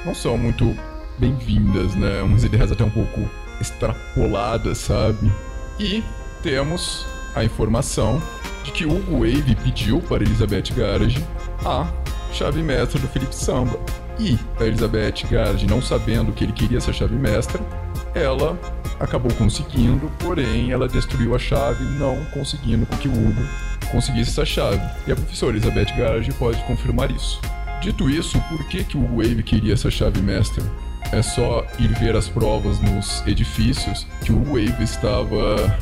não são muito bem-vindas, né? Umas ideias até um pouco extrapoladas, sabe? E temos a informação de que Hugo Wave pediu para Elizabeth Garage a chave mestra do Felipe Samba. E a Elizabeth Gard, não sabendo que ele queria ser chave mestra, ela acabou conseguindo, porém ela destruiu a chave, não conseguindo com que o Hugo conseguisse essa chave. E a professora Elizabeth Gard pode confirmar isso. Dito isso, por que, que o Wave queria essa chave mestra? É só ir ver as provas nos edifícios que o Wave estava,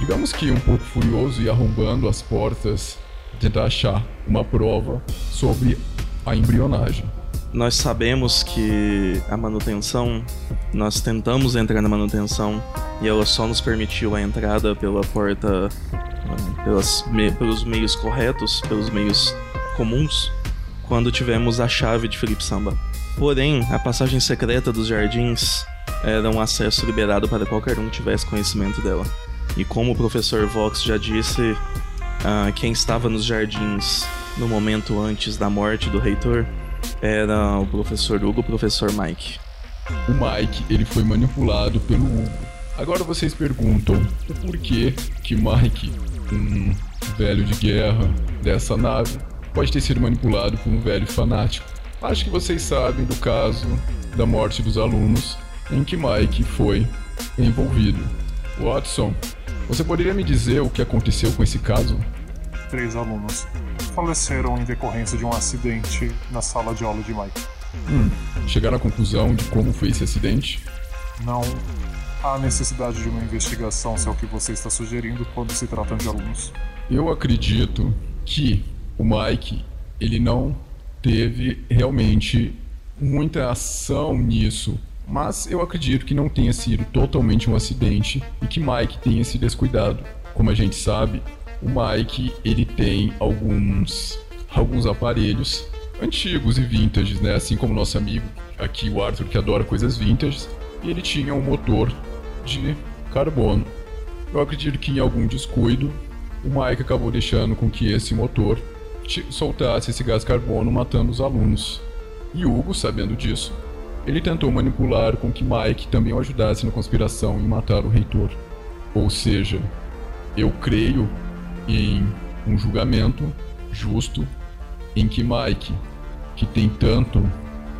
digamos que um pouco furioso e arrombando as portas, tentar achar uma prova sobre a embrionagem.
Nós sabemos que a manutenção, nós tentamos entrar na manutenção e ela só nos permitiu a entrada pela porta, pelas, me, pelos meios corretos, pelos meios comuns, quando tivemos a chave de Felipe Samba. Porém, a passagem secreta dos jardins era um acesso liberado para qualquer um que tivesse conhecimento dela. E como o professor Vox já disse, uh, quem estava nos jardins no momento antes da morte do reitor era o professor Hugo, o professor Mike.
O Mike, ele foi manipulado pelo Hugo. Agora vocês perguntam o porquê que Mike, um velho de guerra dessa nave, pode ter sido manipulado por um velho fanático. Acho que vocês sabem do caso da morte dos alunos em que Mike foi envolvido. Watson, você poderia me dizer o que aconteceu com esse caso?
Três alunos faleceram em decorrência de um acidente na sala de aula de Mike.
Hum, chegaram à conclusão de como foi esse acidente?
Não há necessidade de uma investigação se é o que você está sugerindo quando se tratam de alunos.
Eu acredito que o Mike, ele não teve realmente muita ação nisso, mas eu acredito que não tenha sido totalmente um acidente e que Mike tenha se descuidado. Como a gente sabe, o Mike ele tem alguns alguns aparelhos antigos e vintage, né? Assim como nosso amigo aqui, o Arthur, que adora coisas vintage, e ele tinha um motor de carbono. Eu acredito que em algum descuido, o Mike acabou deixando com que esse motor soltasse esse gás carbono, matando os alunos. E Hugo, sabendo disso, ele tentou manipular com que Mike também o ajudasse na conspiração em matar o reitor. Ou seja, eu creio em um julgamento justo em que Mike, que tem tanto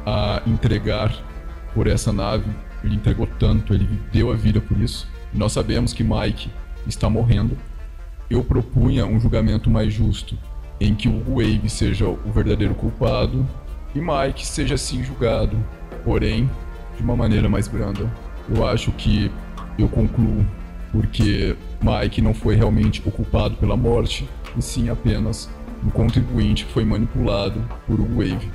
a entregar por essa nave, ele entregou tanto, ele deu a vida por isso. Nós sabemos que Mike está morrendo. Eu propunha um julgamento mais justo, em que o Wave seja o verdadeiro culpado e Mike seja assim julgado, porém de uma maneira mais branda. Eu acho que eu concluo porque Mike não foi realmente o culpado pela morte, e sim apenas um contribuinte que foi manipulado por Wave.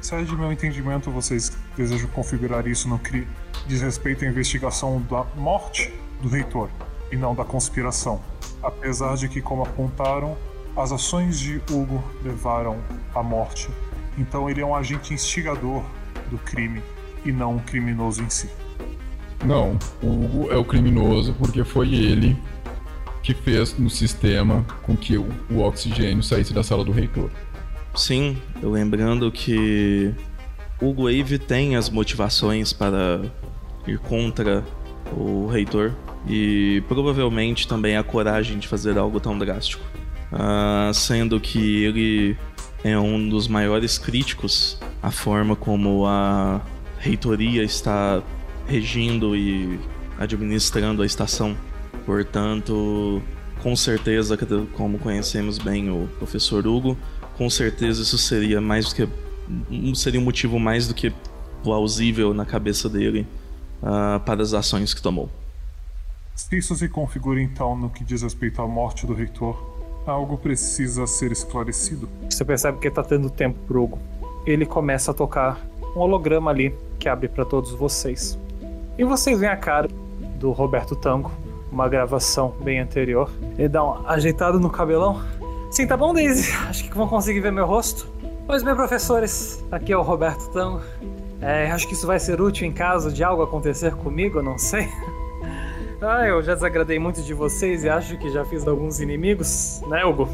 Se é de meu entendimento, vocês desejam configurar isso no que diz respeito à investigação da morte do reitor e não da conspiração. Apesar de que, como apontaram, as ações de Hugo levaram à morte, então ele é um agente instigador do crime e não um criminoso em si.
Não, o Hugo é o criminoso porque foi ele que fez no sistema com que o, o oxigênio saísse da sala do reitor.
Sim, lembrando que Hugo Wave tem as motivações para ir contra o reitor e provavelmente também a coragem de fazer algo tão drástico. Uh, sendo que ele é um dos maiores críticos à forma como a reitoria está regindo e administrando a estação. Portanto, com certeza, como conhecemos bem o professor Hugo, com certeza isso seria mais do que seria um motivo mais do que plausível na cabeça dele uh, para as ações que tomou.
Se isso se configura então no que diz respeito à morte do reitor, algo precisa ser esclarecido.
Você percebe que está tendo tempo pro Hugo. Ele começa a tocar um holograma ali que abre para todos vocês. E vocês veem a cara do Roberto Tango, uma gravação bem anterior. Ele dá um ajeitado no cabelão. Sim, tá bom, Daisy. Acho que vão conseguir ver meu rosto. Pois bem, professores, aqui é o Roberto Tango. É, acho que isso vai ser útil em caso de algo acontecer comigo, não sei. ah, eu já desagradei muito de vocês e acho que já fiz alguns inimigos, né, Hugo?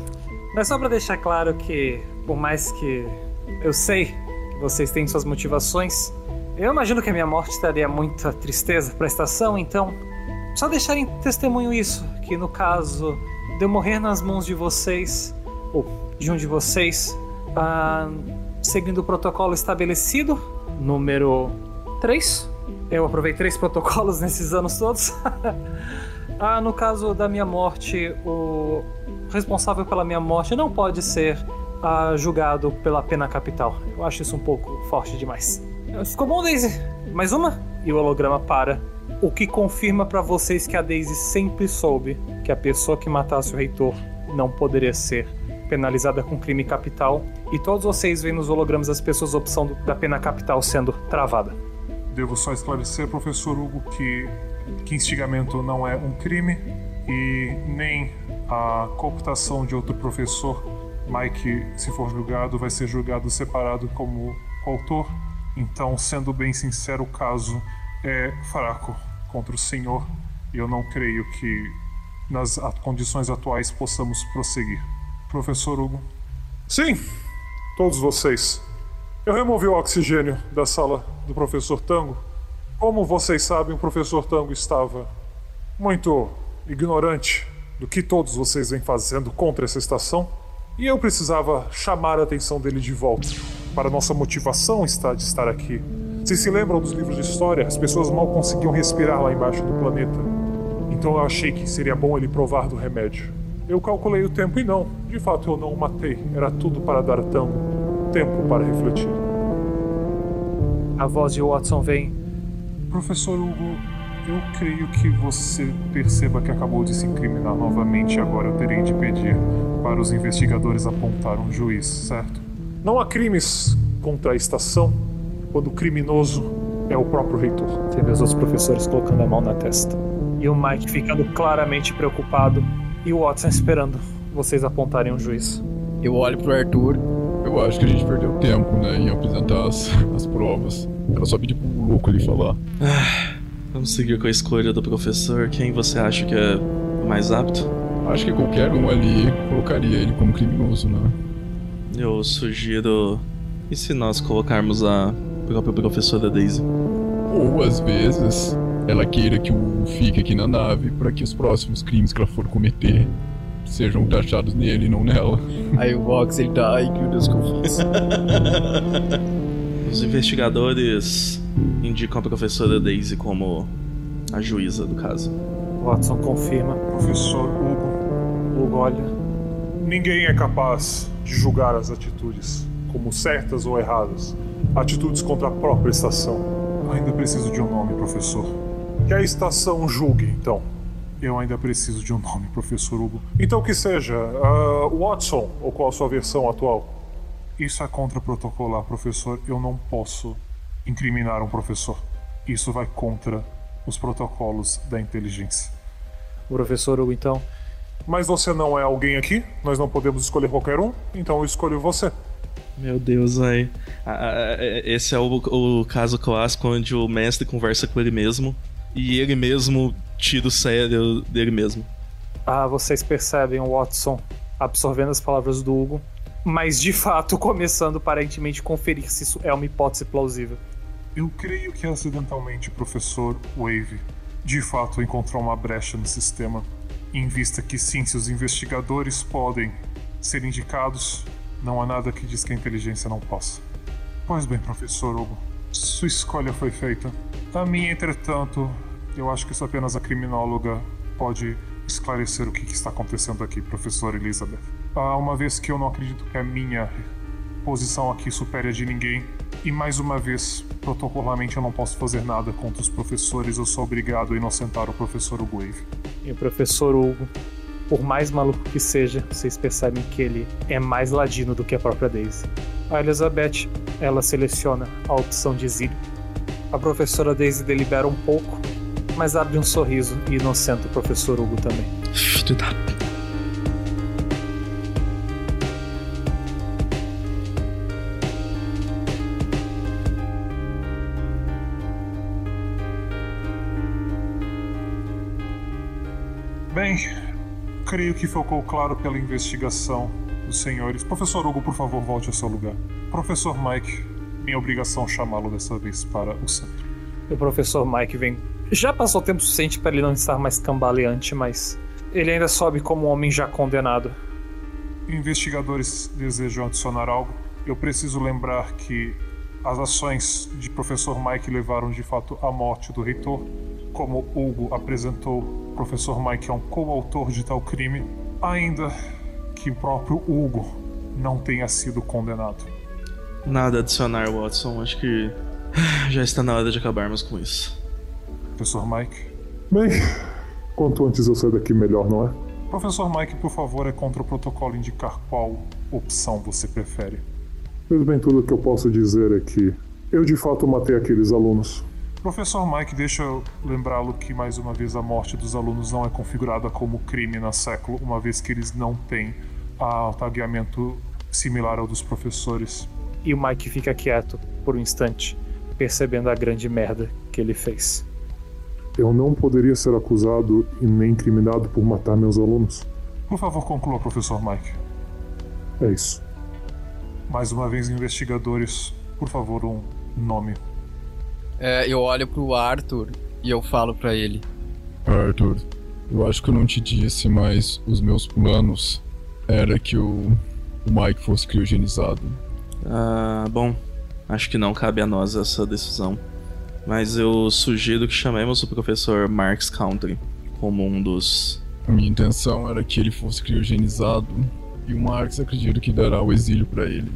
Mas só para deixar claro que, por mais que eu sei que vocês têm suas motivações, eu imagino que a minha morte traria muita tristeza para a estação, então só deixar em testemunho isso, que no caso de eu morrer nas mãos de vocês, ou de um de vocês, ah, seguindo o protocolo estabelecido, número 3. Eu aprovei três protocolos nesses anos todos. ah, no caso da minha morte, o responsável pela minha morte não pode ser ah, julgado pela pena capital. Eu acho isso um pouco forte demais. Ficou bom, Daisy? Mais uma? E o holograma para. O que confirma para vocês que a Daisy sempre soube que a pessoa que matasse o reitor não poderia ser penalizada com crime capital. E todos vocês veem nos hologramas as pessoas a opção da pena capital sendo travada.
Devo só esclarecer, professor Hugo, que, que instigamento não é um crime e nem a cooptação de outro professor. Mike, se for julgado, vai ser julgado separado como autor. Então, sendo bem sincero, o caso é fraco contra o senhor e eu não creio que nas condições atuais possamos prosseguir. Professor Hugo. Sim, todos vocês. Eu removi o oxigênio da sala do professor Tango. Como vocês sabem, o professor Tango estava muito ignorante do que todos vocês vêm fazendo contra essa estação. E eu precisava chamar a atenção dele de volta para nossa motivação está de estar aqui. Vocês se lembram dos livros de história? As pessoas mal conseguiam respirar lá embaixo do planeta. Então eu achei que seria bom ele provar do remédio. Eu calculei o tempo e não, de fato eu não o matei. Era tudo para dar tango, tempo para refletir.
A voz de Watson vem.
Professor Hugo, eu creio que você perceba que acabou de se incriminar novamente. Agora eu terei de pedir para os investigadores apontar um juiz, certo? Não há crimes contra a estação quando o criminoso é o próprio reitor.
Você vê os outros professores colocando a mão na testa. E o Mike ficando claramente preocupado. E o Watson esperando vocês apontarem um juiz.
Eu olho pro Arthur.
Eu acho que a gente perdeu tempo, né, em apresentar as, as provas. Era só pedir pro louco ali falar.
Ah, vamos seguir com a escolha do professor. Quem você acha que é mais apto?
Acho que qualquer um ali colocaria ele como criminoso, né?
Eu sugiro. E se nós colocarmos a própria professora Daisy?
Ou às vezes ela queira que o fique aqui na nave para que os próximos crimes que ela for cometer sejam taxados nele e não nela.
Aí o Vox ele tá, ai Deus que eu fiz.
Os investigadores indicam a professora Daisy como a juíza do caso.
Watson confirma.
Professor Hugo.
Hugo olha.
Ninguém é capaz de julgar as atitudes como certas ou erradas. Atitudes contra a própria estação. Ainda preciso de um nome, professor. Que a estação julgue, então. Eu ainda preciso de um nome, professor Hugo. Então que seja uh, Watson, ou qual a sua versão atual? Isso é contra protocolar, professor. Eu não posso incriminar um professor. Isso vai contra os protocolos da inteligência.
O professor Hugo, então.
Mas você não é alguém aqui? Nós não podemos escolher qualquer um? Então eu escolho você.
Meu Deus, aí. Esse é o, o caso clássico onde o mestre conversa com ele mesmo e ele mesmo tira o sério dele mesmo.
Ah, vocês percebem o Watson absorvendo as palavras do Hugo mas de fato começando aparentemente conferir se isso é uma hipótese plausível.
Eu creio que acidentalmente o professor Wave de fato encontrou uma brecha no sistema, em vista que sim, se os investigadores podem ser indicados, não há nada que diz que a inteligência não possa. Pois bem, professor Hugo, sua escolha foi feita. A minha, entretanto, eu acho que isso apenas a criminóloga pode esclarecer o que, que está acontecendo aqui, professor Elizabeth. Ah, uma vez que eu não acredito que a minha posição aqui supere a de ninguém, e mais uma vez, protocolarmente eu não posso fazer nada contra os professores, eu sou obrigado a inocentar o professor Hugo Wave.
E o professor Hugo, por mais maluco que seja, vocês percebem que ele é mais ladino do que a própria Daisy. A Elizabeth, ela seleciona a opção de exílio. A professora Daisy delibera um pouco, mas abre um sorriso e inocenta o professor Hugo também.
Filho da
creio que ficou claro pela investigação dos senhores. Professor Hugo, por favor, volte ao seu lugar. Professor Mike, minha obrigação chamá-lo dessa vez para o centro.
O professor Mike vem. Já passou tempo suficiente para ele não estar mais cambaleante, mas ele ainda sobe como um homem já condenado.
Investigadores desejam adicionar algo? eu preciso lembrar que as ações de professor Mike levaram de fato à morte do reitor. Como Hugo apresentou, professor Mike é um coautor de tal crime, ainda que o próprio Hugo não tenha sido condenado.
Nada a adicionar, Watson. Acho que já está na hora de acabarmos com isso.
Professor Mike? Bem, quanto antes eu sair daqui, melhor, não é? Professor Mike, por favor, é contra o protocolo indicar qual opção você prefere. Pois bem, tudo que eu posso dizer é que eu de fato matei aqueles alunos. Professor Mike, deixa eu lembrá-lo que mais uma vez a morte dos alunos não é configurada como crime na século, uma vez que eles não têm a tagueamento similar ao dos professores.
E o Mike fica quieto por um instante, percebendo a grande merda que ele fez.
Eu não poderia ser acusado e nem incriminado por matar meus alunos. Por favor, conclua, professor Mike. É isso. Mais uma vez, investigadores, por favor, um nome.
É, eu olho pro Arthur e eu falo para ele:
Arthur, eu acho que eu não te disse, mas os meus planos era que o, o Mike fosse criogenizado.
Ah, bom, acho que não cabe a nós essa decisão. Mas eu sugiro que chamemos o professor Marks Country como um dos.
A minha intenção era que ele fosse criogenizado e o Marx acredita que dará o exílio para ele.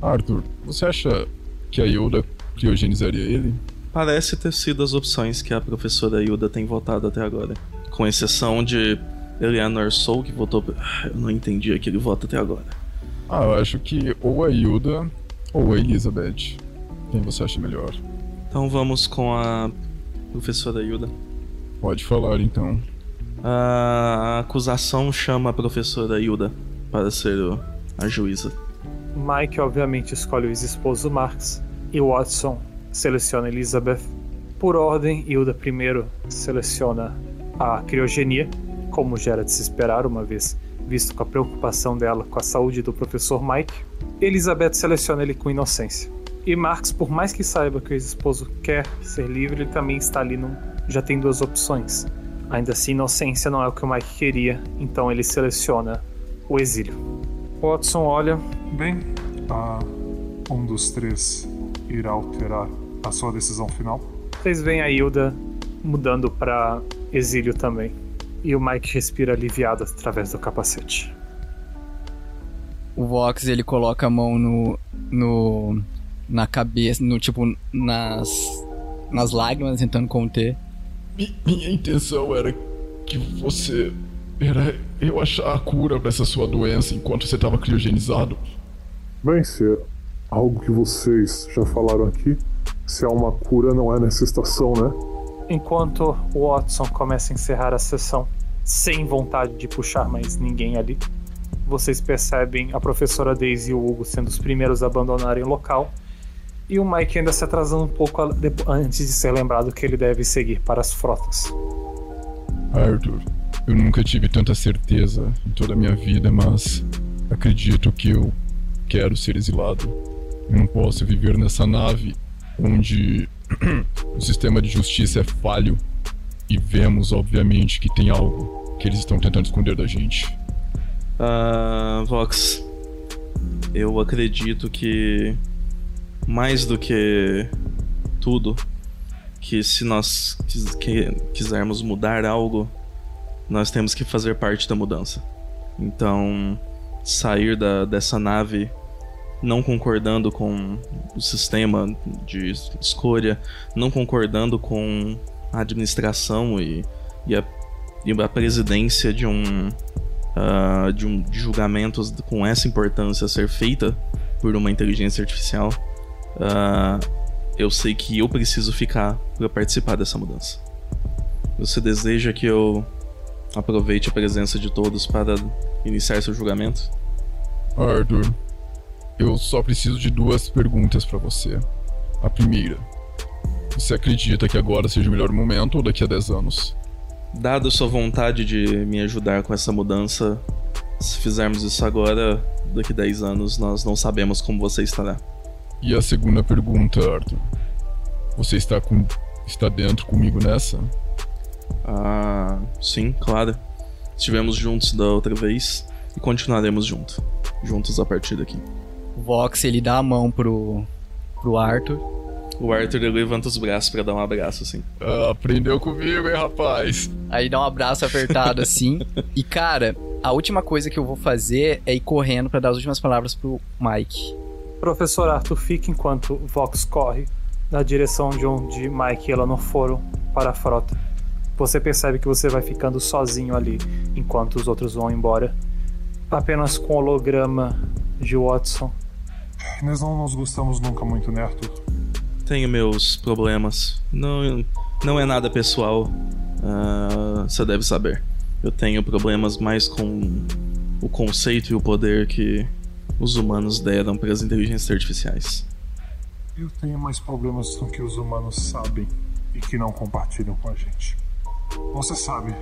Arthur, você acha que a Yoda criogenizaria ele?
Parece ter sido as opções que a professora Yoda tem votado até agora. Com exceção de Eleanor Soul, que votou. Eu não entendi aquele voto até agora.
Ah, eu acho que ou a Yoda ou a Elizabeth. Quem você acha melhor?
Então vamos com a professora Yoda.
Pode falar então.
A acusação chama a professora Yuda para ser o- a juíza.
Mike, obviamente, escolhe o ex-esposo Marx e Watson seleciona Elizabeth. Por ordem, Hilda primeiro seleciona a criogenia, como já era de se esperar, uma vez visto com a preocupação dela com a saúde do professor Mike. Elizabeth seleciona ele com inocência. E Marx, por mais que saiba que o ex-esposo quer ser livre, ele também está ali num... já tem duas opções. Ainda assim, inocência não é o que o Mike queria, então ele seleciona o exílio. Watson olha,
Bem, ah, um dos três irá alterar a sua decisão final.
Vocês veem a Hilda mudando pra exílio também. E o Mike respira aliviado através do capacete.
O Vox ele coloca a mão no. no. na cabeça, no tipo, nas. nas lágrimas, tentando conter.
Mi- minha intenção era que você. Era eu achar a cura pra essa sua doença enquanto você tava criogenizado.
Bem, se é algo que vocês já falaram aqui, se há uma cura, não é nessa estação, né?
Enquanto o Watson começa a encerrar a sessão, sem vontade de puxar mais ninguém ali, vocês percebem a professora Daisy e o Hugo sendo os primeiros a abandonarem o local, e o Mike ainda se atrasando um pouco antes de ser lembrado que ele deve seguir para as frotas.
Arthur, eu nunca tive tanta certeza em toda a minha vida, mas acredito que eu quero ser exilado. Eu não posso viver nessa nave onde o sistema de justiça é falho e vemos, obviamente, que tem algo que eles estão tentando esconder da gente.
Ah, Vox, eu acredito que mais do que tudo, que se nós quis- que- quisermos mudar algo, nós temos que fazer parte da mudança. Então, sair da, dessa nave não concordando com o sistema de escolha, não concordando com a administração e, e, a, e a presidência de um ah, de, um, de julgamentos com essa importância ser feita por uma inteligência artificial, ah, eu sei que eu preciso ficar para participar dessa mudança. Você deseja que eu aproveite a presença de todos para iniciar seu julgamento?
Arthur, eu só preciso de duas perguntas pra você. A primeira: Você acredita que agora seja o melhor momento ou daqui a 10 anos?
Dado sua vontade de me ajudar com essa mudança, se fizermos isso agora, daqui a 10 anos nós não sabemos como você estará.
E a segunda pergunta, Arthur: Você está com está dentro comigo nessa?
Ah, sim, claro. Estivemos juntos da outra vez e continuaremos juntos. Juntos a partir daqui.
O Vox, ele dá a mão pro, pro Arthur.
O Arthur ele levanta os braços pra dar um abraço, assim.
Ah, aprendeu comigo, hein, rapaz?
Aí dá um abraço apertado assim. E cara, a última coisa que eu vou fazer é ir correndo pra dar as últimas palavras pro Mike.
Professor Arthur fica enquanto Vox corre na direção de onde Mike e ela não foram para a frota. Você percebe que você vai ficando sozinho ali enquanto os outros vão embora. Apenas com o holograma de Watson.
Nós não nos gostamos nunca muito, né, Arthur?
Tenho meus problemas. Não, não é nada pessoal. Ah, você deve saber. Eu tenho problemas mais com o conceito e o poder que os humanos deram para as inteligências artificiais.
Eu tenho mais problemas do que os humanos sabem e que não compartilham com a gente. Você sabe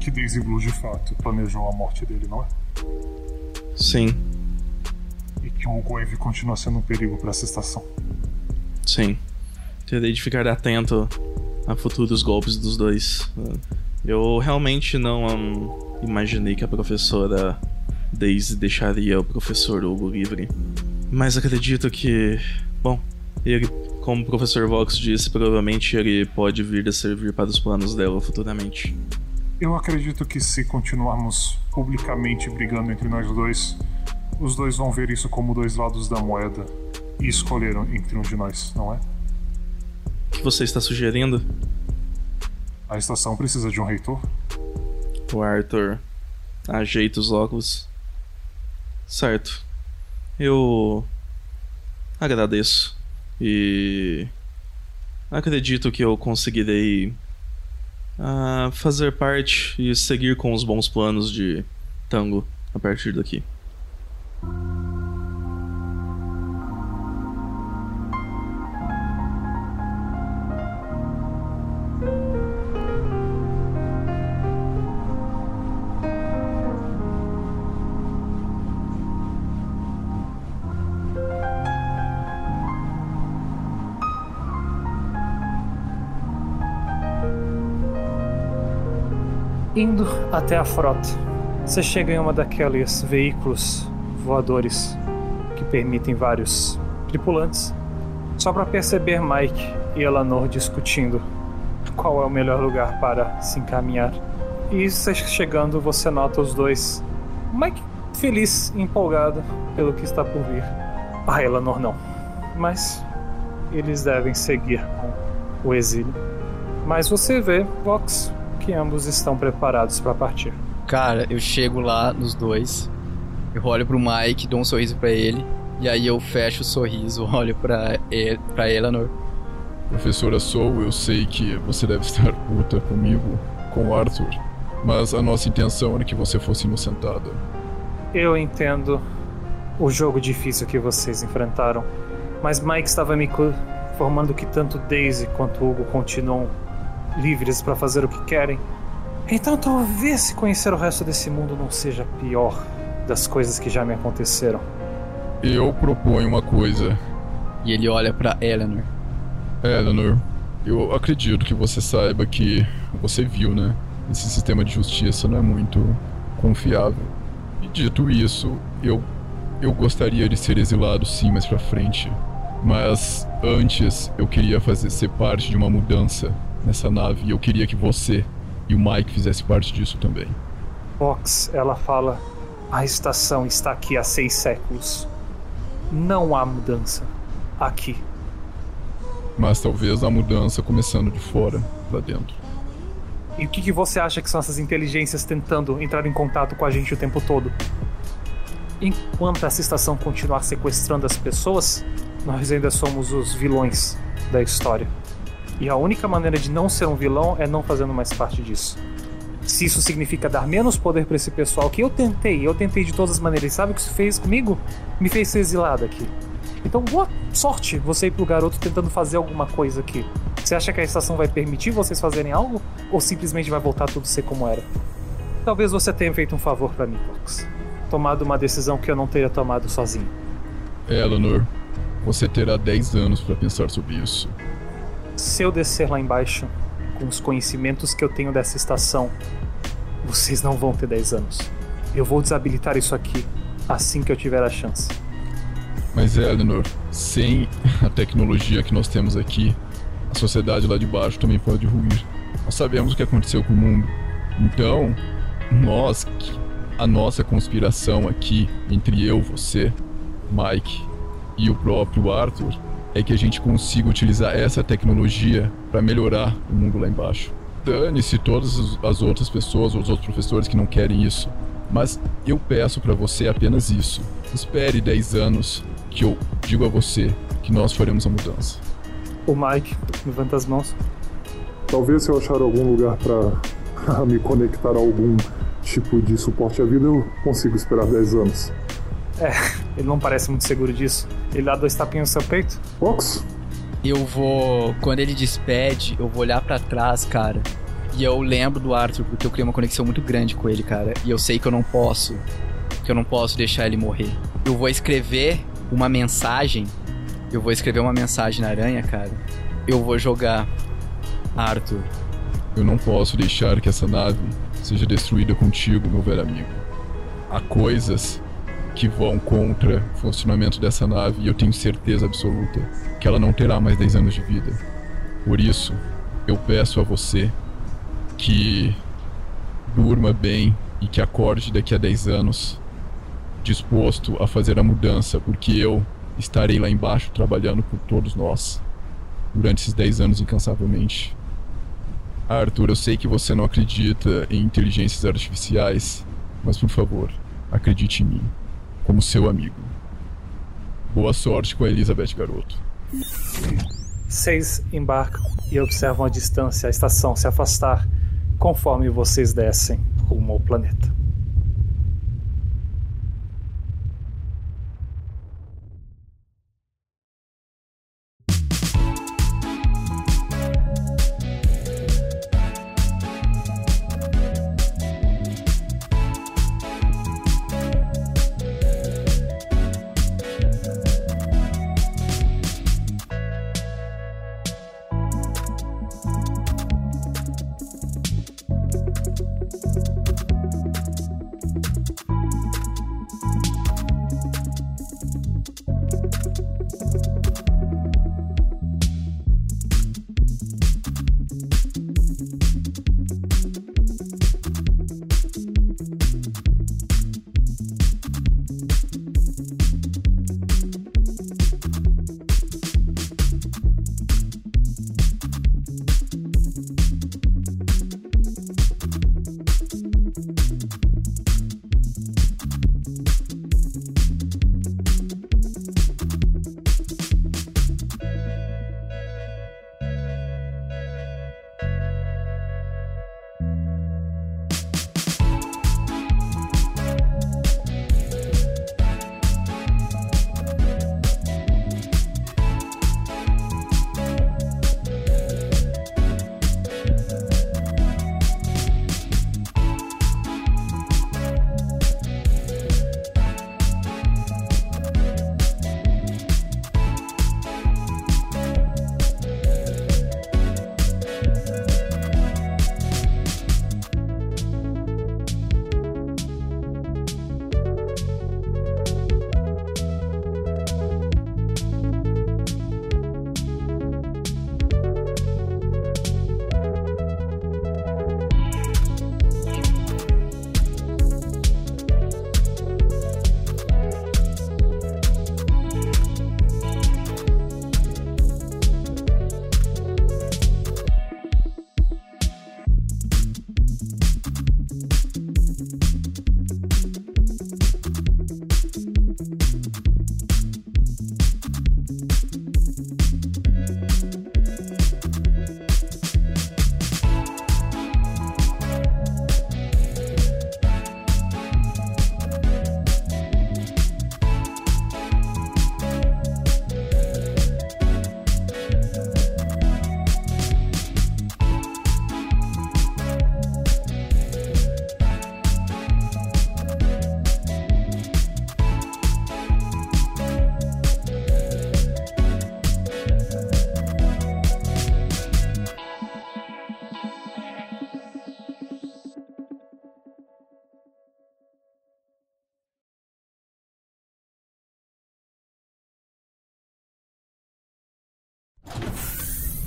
que Daisy Blue de fato planejou a morte dele, não é?
Sim,
E que o Wave continua sendo um perigo para essa estação.
sim. Terei de ficar atento a futuros golpes dos dois. Eu realmente não hum, imaginei que a professora Daisy deixaria o professor Hugo livre. Mas acredito que, bom, ele, como o professor Vox disse, provavelmente ele pode vir a servir para os planos dela futuramente.
Eu acredito que se continuarmos publicamente brigando entre nós dois, os dois vão ver isso como dois lados da moeda e escolheram entre um de nós, não é?
O que você está sugerindo?
A estação precisa de um reitor.
O Arthur ajeita os óculos. Certo. Eu agradeço. E acredito que eu conseguirei ah, fazer parte e seguir com os bons planos de Tango a partir daqui.
Indo até a frota, você chega em uma daqueles veículos voadores que permitem vários tripulantes, só para perceber Mike e Eleanor discutindo qual é o melhor lugar para se encaminhar. E você chegando, você nota os dois. Mike feliz empolgado pelo que está por vir. A Eleanor não. Mas eles devem seguir com o exílio. Mas você vê, Vox, que ambos estão preparados para partir.
Cara, eu chego lá nos dois. Eu olho pro Mike, dou um sorriso pra ele. E aí eu fecho o sorriso, olho pra, ele, pra Eleanor.
Professora Soul, eu sei que você deve estar puta comigo, com o Arthur. Mas a nossa intenção era que você fosse inocentada.
Eu entendo o jogo difícil que vocês enfrentaram, mas Mike estava me informando que tanto Daisy quanto Hugo continuam livres para fazer o que querem. Então talvez se conhecer o resto desse mundo não seja a pior das coisas que já me aconteceram.
Eu proponho uma coisa.
E ele olha pra Eleanor.
Eleanor, eu acredito que você saiba que você viu, né? Esse sistema de justiça não é muito confiável. E dito isso, eu eu gostaria de ser exilado sim mais pra frente. Mas antes eu queria fazer ser parte de uma mudança nessa nave e eu queria que você e o Mike fizessem parte disso também.
Fox, ela fala: a estação está aqui há seis séculos. Não há mudança aqui.
Mas talvez a mudança começando de fora pra dentro.
E o que, que você acha que são essas inteligências tentando entrar em contato com a gente o tempo todo? Enquanto essa estação continuar sequestrando as pessoas, nós ainda somos os vilões da história. E a única maneira de não ser um vilão é não fazendo mais parte disso. Se isso significa dar menos poder pra esse pessoal, que eu tentei, eu tentei de todas as maneiras. Sabe o que isso fez comigo? Me fez ser exilado aqui. Então, boa sorte você ir pro garoto tentando fazer alguma coisa aqui. Você acha que a estação vai permitir vocês fazerem algo? Ou simplesmente vai voltar tudo ser como era? Talvez você tenha feito um favor pra mim, Fox. Tomado uma decisão que eu não teria tomado sozinho.
Eleanor, você terá 10 anos pra pensar sobre isso.
Se eu descer lá embaixo, com os conhecimentos que eu tenho dessa estação, vocês não vão ter 10 anos. Eu vou desabilitar isso aqui assim que eu tiver a chance.
Mas, Eleanor, sem a tecnologia que nós temos aqui, a sociedade lá de baixo também pode ruir. Nós sabemos o que aconteceu com o mundo. Então, nós, a nossa conspiração aqui entre eu, você, Mike e o próprio Arthur é que a gente consiga utilizar essa tecnologia para melhorar o mundo lá embaixo. Dane-se todas as outras pessoas, os outros professores que não querem isso. Mas eu peço para você apenas isso. Espere 10 anos que eu digo a você que nós faremos a mudança.
O Mike levanta as mãos.
Talvez se eu achar algum lugar para me conectar a algum tipo de suporte à vida, eu consigo esperar 10 anos.
É, ele não parece muito seguro disso. Ele dá dois tapinhos no seu peito.
Fox?
Eu vou. Quando ele despede, eu vou olhar para trás, cara. E eu lembro do Arthur, porque eu criei uma conexão muito grande com ele, cara. E eu sei que eu não posso. Que eu não posso deixar ele morrer. Eu vou escrever uma mensagem. Eu vou escrever uma mensagem na aranha, cara. Eu vou jogar. Arthur.
Eu não posso deixar que essa nave seja destruída contigo, meu velho amigo. Há coisas que vão contra o funcionamento dessa nave e eu tenho certeza absoluta que ela não terá mais 10 anos de vida. Por isso, eu peço a você que durma bem e que acorde daqui a 10 anos disposto a fazer a mudança, porque eu estarei lá embaixo trabalhando por todos nós durante esses 10 anos incansavelmente. Arthur, eu sei que você não acredita em inteligências artificiais, mas por favor, acredite em mim como seu amigo. Boa sorte com a Elizabeth Garoto.
Vocês embarcam e observam a distância, a estação se afastar conforme vocês descem rumo ao planeta.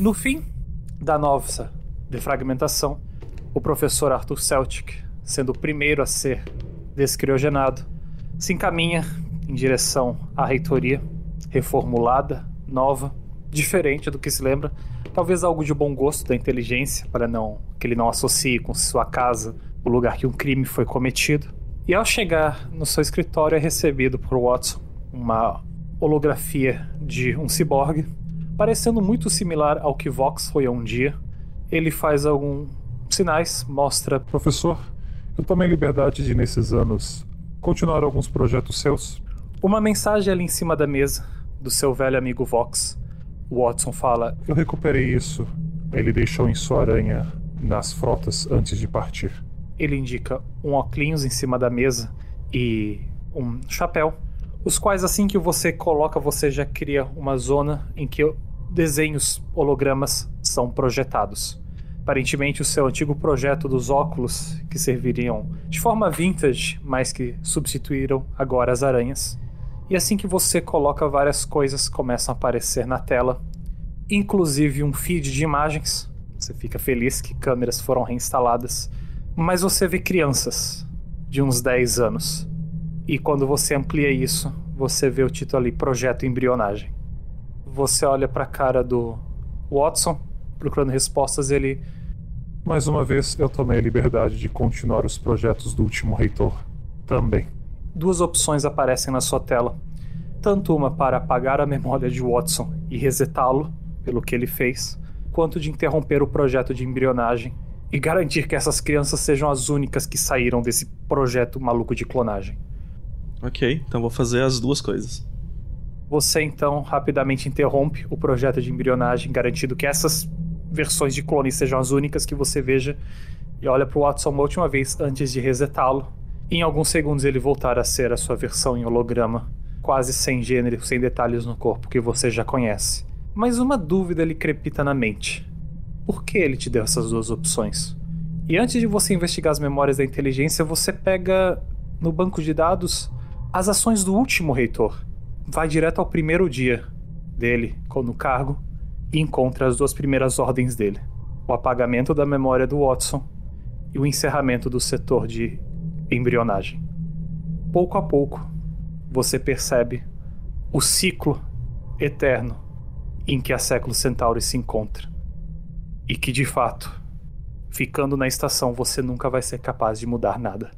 No fim da nossa defragmentação, o professor Arthur Celtic, sendo o primeiro a ser descriogenado, se encaminha em direção à reitoria, reformulada, nova, diferente do que se lembra, talvez algo de bom gosto da inteligência, para não que ele não associe com sua casa o lugar que um crime foi cometido. E ao chegar no seu escritório é recebido por Watson uma holografia de um ciborgue, parecendo muito similar ao que Vox foi um dia. Ele faz alguns sinais, mostra.
Professor, eu tomei liberdade de, nesses anos, continuar alguns projetos seus.
Uma mensagem ali em cima da mesa do seu velho amigo Vox. Watson fala:
Eu recuperei isso. Ele deixou em sua aranha nas frotas antes de partir.
Ele indica um óculos em cima da mesa e um chapéu os quais assim que você coloca, você já cria uma zona em que desenhos hologramas são projetados. Aparentemente, o seu antigo projeto dos óculos, que serviriam de forma vintage, mas que substituíram agora as aranhas. E assim que você coloca, várias coisas começam a aparecer na tela, inclusive um feed de imagens. Você fica feliz que câmeras foram reinstaladas, mas você vê crianças de uns 10 anos e quando você amplia isso, você vê o título ali: Projeto Embrionagem. Você olha para a cara do Watson, procurando respostas, ele.
Mais uma vez, eu tomei a liberdade de continuar os projetos do último reitor. Também.
Duas opções aparecem na sua tela. Tanto uma para apagar a memória de Watson e resetá-lo, pelo que ele fez, quanto de interromper o projeto de embrionagem e garantir que essas crianças sejam as únicas que saíram desse projeto maluco de clonagem.
Ok, então vou fazer as duas coisas.
Você então rapidamente interrompe o projeto de embrionagem, garantindo que essas versões de clones sejam as únicas que você veja, e olha para o Watson uma última vez antes de resetá-lo. Em alguns segundos ele voltar a ser a sua versão em holograma, quase sem gênero, sem detalhes no corpo que você já conhece. Mas uma dúvida lhe crepita na mente. Por que ele te deu essas duas opções? E antes de você investigar as memórias da inteligência, você pega no banco de dados as ações do último reitor. Vai direto ao primeiro dia dele no cargo e encontra as duas primeiras ordens dele: o apagamento da memória do Watson e o encerramento do setor de embrionagem. Pouco a pouco, você percebe o ciclo eterno em que a Século Centauri se encontra. E que, de fato, ficando na estação, você nunca vai ser capaz de mudar nada.